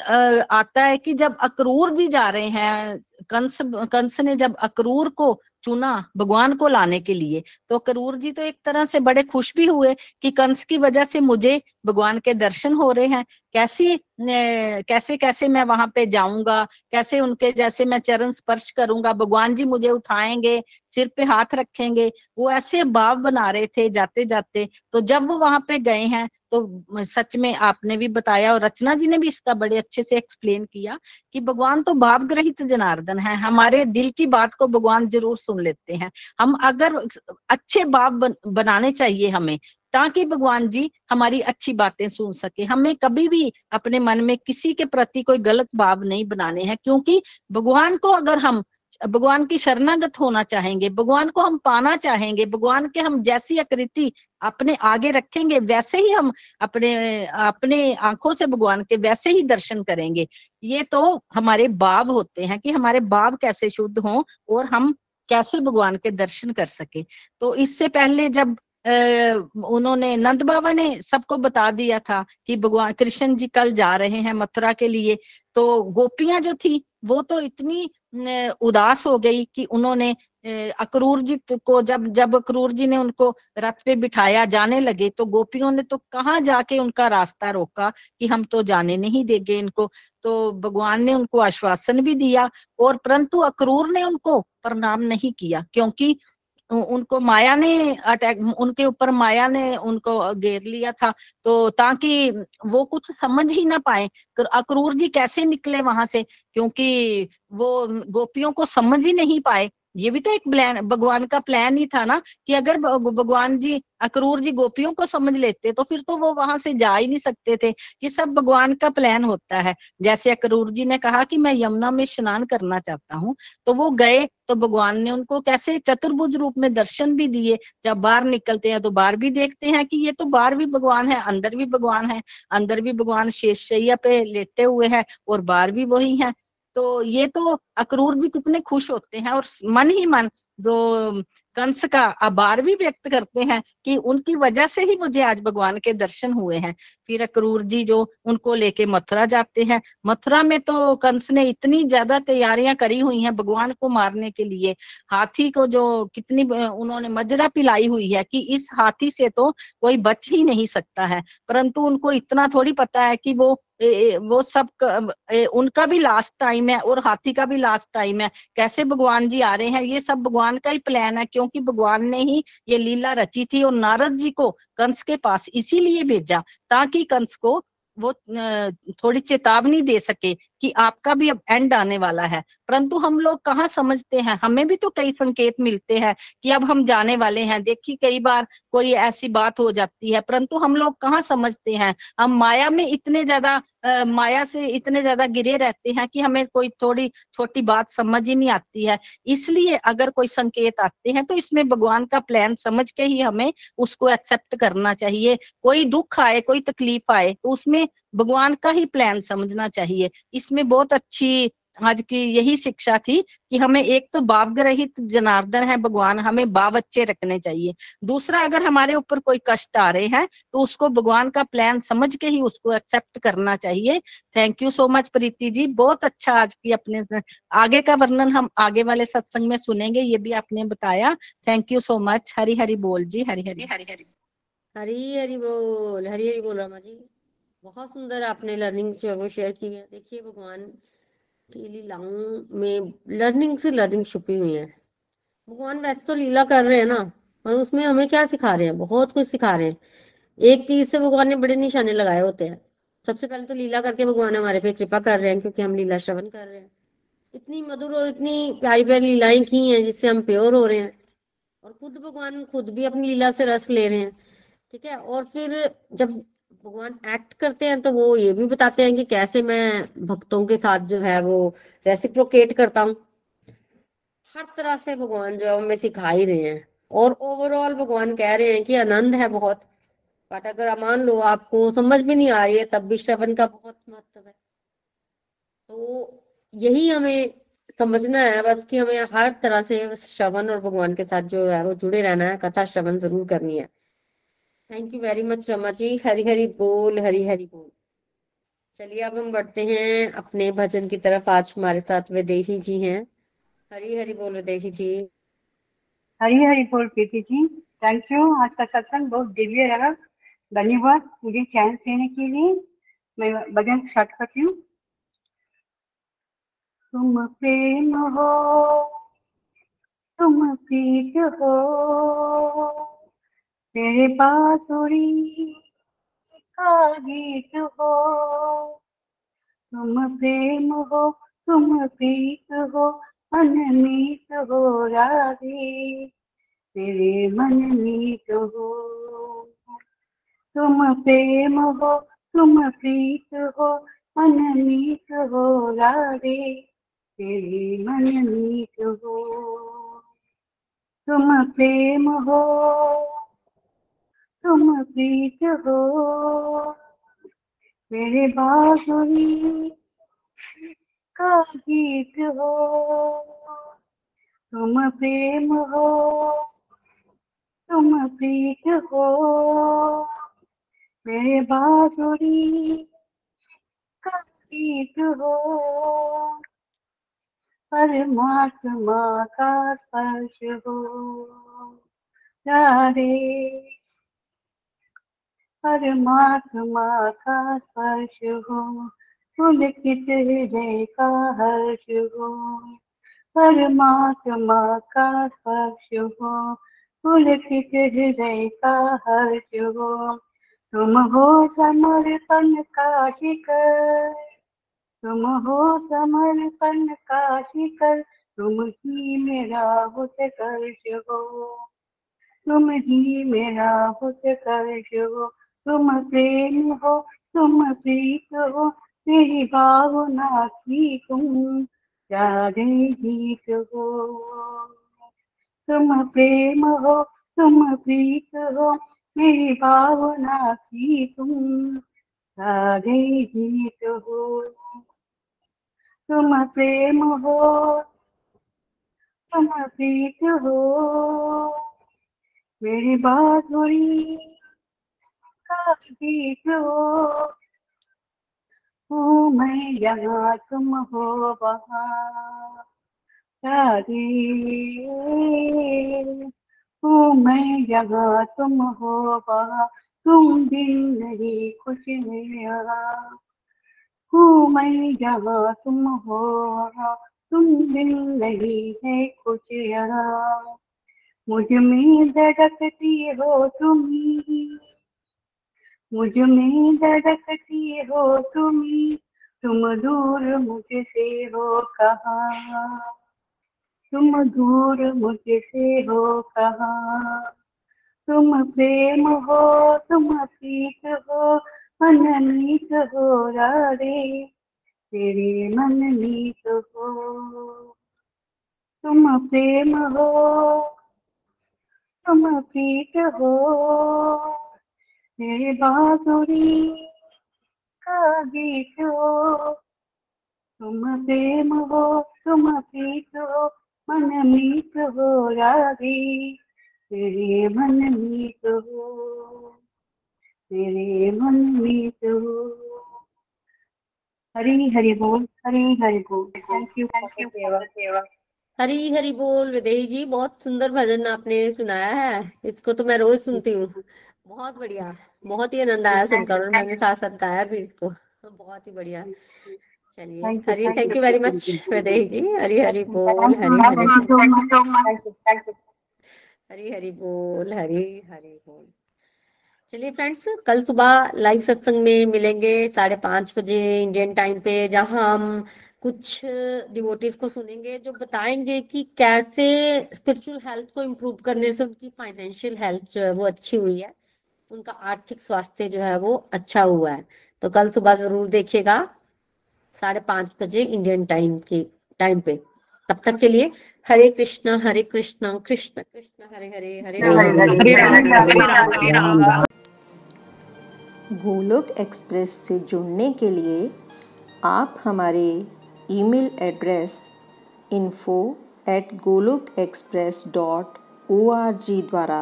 आता है कि जब अक्रूर जी जा रहे हैं, कंस कंस ने जब अक्रूर को चुना भगवान को लाने के लिए। तो करूर जी तो एक तरह से बड़े खुश भी हुए कि कंस की वजह से मुझे भगवान के दर्शन हो रहे हैं। कैसी कैसे कैसे मैं वहाँ पे जाऊँगा? कैसे उनके जैसे मैं चरण स्पर्श करूँगा? भगवान जी मुझे उठाएँगे, सिर पे हाथ रखेंगे। वो ऐसे भाव बना रहे थे जाते जाते तो जब वो वहाँ पे गए हैं तो सच में आपने भी बताया और रचना जी ने भी इसका बड़े अच्छे से एक्सप्लेन किया कि भगवान तो भाव ग्रहित जनार्दन है। हमारे दिल की बात को भगवान ज़रूर सुन लेते हैं। हम अगर अच्छे भाव बन, बनाने चाहिए हमें ताकि भगवान जी हमारी अच्छी बातें सुन सके। हमें कभी भी अपने मन में किसी के प्रति कोई गलत भाव नहीं बनाने हैं क्योंकि भगवान को अगर हम भगवान की शरणागत होना चाहेंगे भगवान को हम पाना चाहेंगे भगवान के हम जैसी आकृति अपने आगे रखेंगे वैसे ही हम अपने अपने आँखों से भगवान के वैसे ही दर्शन करेंगे। ये तो हमारे भाव होते हैं कि हमारे भाव कैसे शुद्ध हों और हम कैसे भगवान के दर्शन कर सके। तो इससे पहले जब उन्होंने नंद बाबा ने सबको बता दिया था कि भगवान, कृष्ण जी कल जा रहे हैं मथुरा के लिए तो गोपियाँ जो थी, वो तो इतनी उदास हो गई कि उन्होंने अक्रूर जी को जब जब अक्रूर जी ने उनको रथ पे बिठाया जाने लगे तो गोपियों ने तो कहाँ जाके उनका रास्ता रोका कि हम तो जाने नहीं देंगे इनको? तो भगवान ने उनको आश्वासन भी दिया और परंतु अक्रूर ने उनको प्रणाम नहीं किया क्योंकि उनको माया ने अटैक, उनके ऊपर माया ने उनको घेर लिया था। तो ताकि वो कुछ समझ ही ना पाए अक्रूर जी कैसे निकले वहाँ से? क्योंकि वो गोपियों को समझ ही नहीं पाए ये भी तो एक प्लान भगवान का प्लान ही था ना, कि अगर भगवान जी, अक्रूर जी गोपियों को समझ लेते तो फिर तो वो वहाँ से जा ही नहीं सकते थे। ये सब भगवान का प्लान होता है। जैसे अक्रूर जी ने कहा कि मैं यमुना में स्नान करना चाहता हूँ तो वो गए तो भगवान ने उनको कैसे चतुर्भुज रूप में दर्शन भी दिए। जब बाहर निकलते हैं तो बाहर भी देखते हैं कि ये तो बाहर भी भगवान है, अंदर भी भगवान है, अंदर भी भगवान शेष शैया पे लेटे हुए हैं और बाहर भी वही है। तो ये तो अक्रूर जी कितने खुश होते हैं और मन ही मन जो कंस का आभार भी व्यक्त करते हैं कि उनकी वजह से ही मुझे आज भगवान के दर्शन हुए हैं। फिर अक्रूर जी जो उनको लेके मथुरा जाते हैं। मथुरा में तो कंस ने इतनी ज़्यादा तैयारियाँ करी हुई हैं भगवान को मारने के लिए। हाथी को जो कितनी उन्होंने मजरा पिलाई हुई है कि इस हाथी से तो कोई बच ही नहीं सकता है। परंतु उनको इतना थोड़ी पता है कि वो वो सब क, ए, उनका भी लास्ट टाइम है और हाथी का भी लास्ट टाइम है। कैसे भगवान जी आ रहे हैं? ये सब भगवान का ही प्लान है क्योंकि भगवान ने ही ये लीला रची थी और नारद जी को कंस के पास इसीलिए भेजा ताकि कंस को वो थोड़ी चेतावनी दे सके कि आपका भी अब एंड आने वाला है। परंतु हम लोग कहाँ समझते हैं? हमें भी तो कई संकेत मिलते हैं कि अब हम जाने वाले हैं। देखिए, कई बार कोई ऐसी बात हो जाती है, परंतु हम लोग कहाँ समझते हैं? हम माया में इतने ज़्यादा माया से इतने ज़्यादा गिरे रहते हैं कि हमें कोई थोड़ी छोटी बात समझ ही नहीं आती है। इसलिए अगर कोई संकेत आते हैं तो इसमें भगवान का प्लान समझ के ही हमें उसको एक्सेप्ट करना चाहिए। कोई दुख आए, कोई तकलीफ़ आए तो उसमें भगवान का ही प्लान समझना चाहिए। इसमें बहुत अच्छी आज की यही शिक्षा थी कि हमें एक तो भावग्रहित जनार्दन है भगवान, हमें भाव अच्छे रखने चाहिए। दूसरा, अगर हमारे ऊपर कोई कष्ट आ रहे हैं तो उसको भगवान का प्लान समझ के ही उसको एक्सेप्ट करना चाहिए। Thank you so much Priti ji, बहुत अच्छा आज की अपने आगे का वर्णन हम आगे वाले सत्संग में सुनेंगे, ये भी आपने बताया। Thank you so much Hari Hari बोल जी हरी हरी हरी हरी हरी हरी बोल हरी हरी बोल रमा जी। बहुत सुंदर आपने लर्निंग जो है वो शेयर की है। देखिए भगवान की लीलाओं में लर्निंग से लर्निंग छुपी हुई है। भगवान वैसे तो लीला कर रहे हैं ना और उसमें हमें क्या सिखा रहे हैं? बहुत कुछ सिखा रहे हैं। एक तीर से भगवान ने बड़े निशाने लगाए होते हैं। सबसे पहले तो लीला करके भगवान हमारे पे कृपा कर रहे हैं, क्योंकि हम लीला श्रवण कर रहे हैं। इतनी मधुर और इतनी प्यारी प्यारी लीलाएँ की हैं, जिससे हम प्योर हो रहे हैं। और खुद भगवान खुद भी अपनी लीला से रस ले रहे हैं। ठीक है? और फिर जब भगवान एक्ट करते हैं तो वो ये भी बताते हैं कि कैसे मैं भक्तों के साथ जो है वो रेसिप्रोकेट करता हूँ। हर तरह से भगवान जो है हमें सिखा ही रहे हैं और ओवरऑल भगवान कह रहे हैं कि आनंद है बहुत। बट अगर मान लो, आपको समझ भी नहीं आ रही है, तब भी श्रवण का बहुत महत्व है। तो यही हमें समझना है, बस कि हमें हर तरह से श्रवण और भगवान के साथ जो है वो जुड़े रहना है, कथा श्रवण ज़रूर करनी है। Thank you very much Rama ji Hari Hari बोल हरी हरी बोल चलिए, अब हम बढ़ते हैं अपने भजन की तरफ़। आज हमारे साथ विदेही जी हैं। हरी हरी बोल, विदेही जी। हरी हरी बोल, प्रीति जी। थैंक यू आज का सत्संग बहुत दिव्य रहा। धन्यवाद मुझे चैन देने के लिए मैं भजन स्टार्ट करती हूँ। तुम प्रेम हो, तुम प्रीत हो तेरे बांसुरी का गीत हो। तुम प्रेम हो, तुम प्रीत हो अनमीत हो राधे। तेरे मन मीत हो। तुम प्रेम हो, तुम प्रीत हो अनमीत हो राधे। तेरे मन मीत हो। तुम प्रेम हो। तुम प्रीत हो मेरे बांसुरी का गीत हो। तुम प्रेम हो, तुम प्रीत हो। मेरे बांसुरी का गीत हो। परमात्मा का स्पर्श हो। राधे परमात्मा का स्पर्श हो पुलकित हृदय का हर्ष हो? परमात्मा का स्पर्श हो पुलकित हृदय का हर्ष हो? तुम हो समर्पण का शिकर तुम हो समर्पण का शिकर तुम ही मेरा उत्कर्ष हो। तुम ही मेरा उत्कर्ष हो तुम प्रेम हो, तुम प्रीत हो, तेरी भावना की तुम राधे गीत हो। तुम प्रेम हो, तुम प्रीत हो मेरी भावना की तुम राधे गीत हो। तुम प्रेम हो, तुम प्रीत हो, मेरी बाधुरी का हो हूँ मैं यहाँ तुम हो वहाँ हूँ मैं यहाँ तुम हो वहाँ, तुम नहीं कुछ मेरा हूँ। मैं जहाँ तुम हो वहाँ, तुम बिन नहीं है कुछ यहाँ मुझमें धड़कती हो तुम ही। मुझमें धड़कती हो तुम तुम दूर मुझसे हो कहा? तुम दूर मुझसे हो कहा? तुम प्रेम हो, तुम प्रीत हो मनमीत हो रे तेरे मन मीत हो। तुम प्रेम हो, तुम प्रीत हो। का गीत तुम प्रेम हो, तुम मन मीत हो मेरे मन मीत हो मेरे मन मीत हो हरी हरि बोल, हरी हरि बोल। थैंक यू थैंक यू सेवा हरी हरी बोल, विदेही जी, बहुत सुंदर भजन आपने सुनाया है। इसको तो मैं रोज सुनती हूँ। बहुत बढ़िया। बहुत ही आनंद आया सुनकर और मैंने साथ साथ गाया भी इसको। बहुत ही बढ़िया। चलिए Hari thank you very much. Videhi ji. Hari Hari बोल हरी हरी. हरी हरी बोल। हरी हरी बोल। चलिए फ्रेंड्स कल सुबह लाइव सत्संग में मिलेंगे साढ़े पाँच बजे इंडियन टाइम पे जहाँ हम कुछ डिवोटीज को सुनेंगे जो बताएँगे कि कैसे स्पिरिचुअल हेल्थ को इम्प्रूव करने से उनकी फाइनेंशियल हेल्थ जो है वो अच्छी हुई है। उनका आर्थिक स्वास्थ्य जो है वो अच्छा हुआ है। तो कल सुबह ज़रूर देखिएगा साढ़े पाँच बजे इंडियन टाइम के टाइम पे। तब तक के लिए हरे कृष्णा हरे कृष्णा कृष्ण कृष्ण हरे हरे हरे राम। हरे राम, हरे राम, हरे राम। गोलोक एक्सप्रेस से जुड़ने के लिए आप हमारे email address info at Golok express dot O R G द्वारा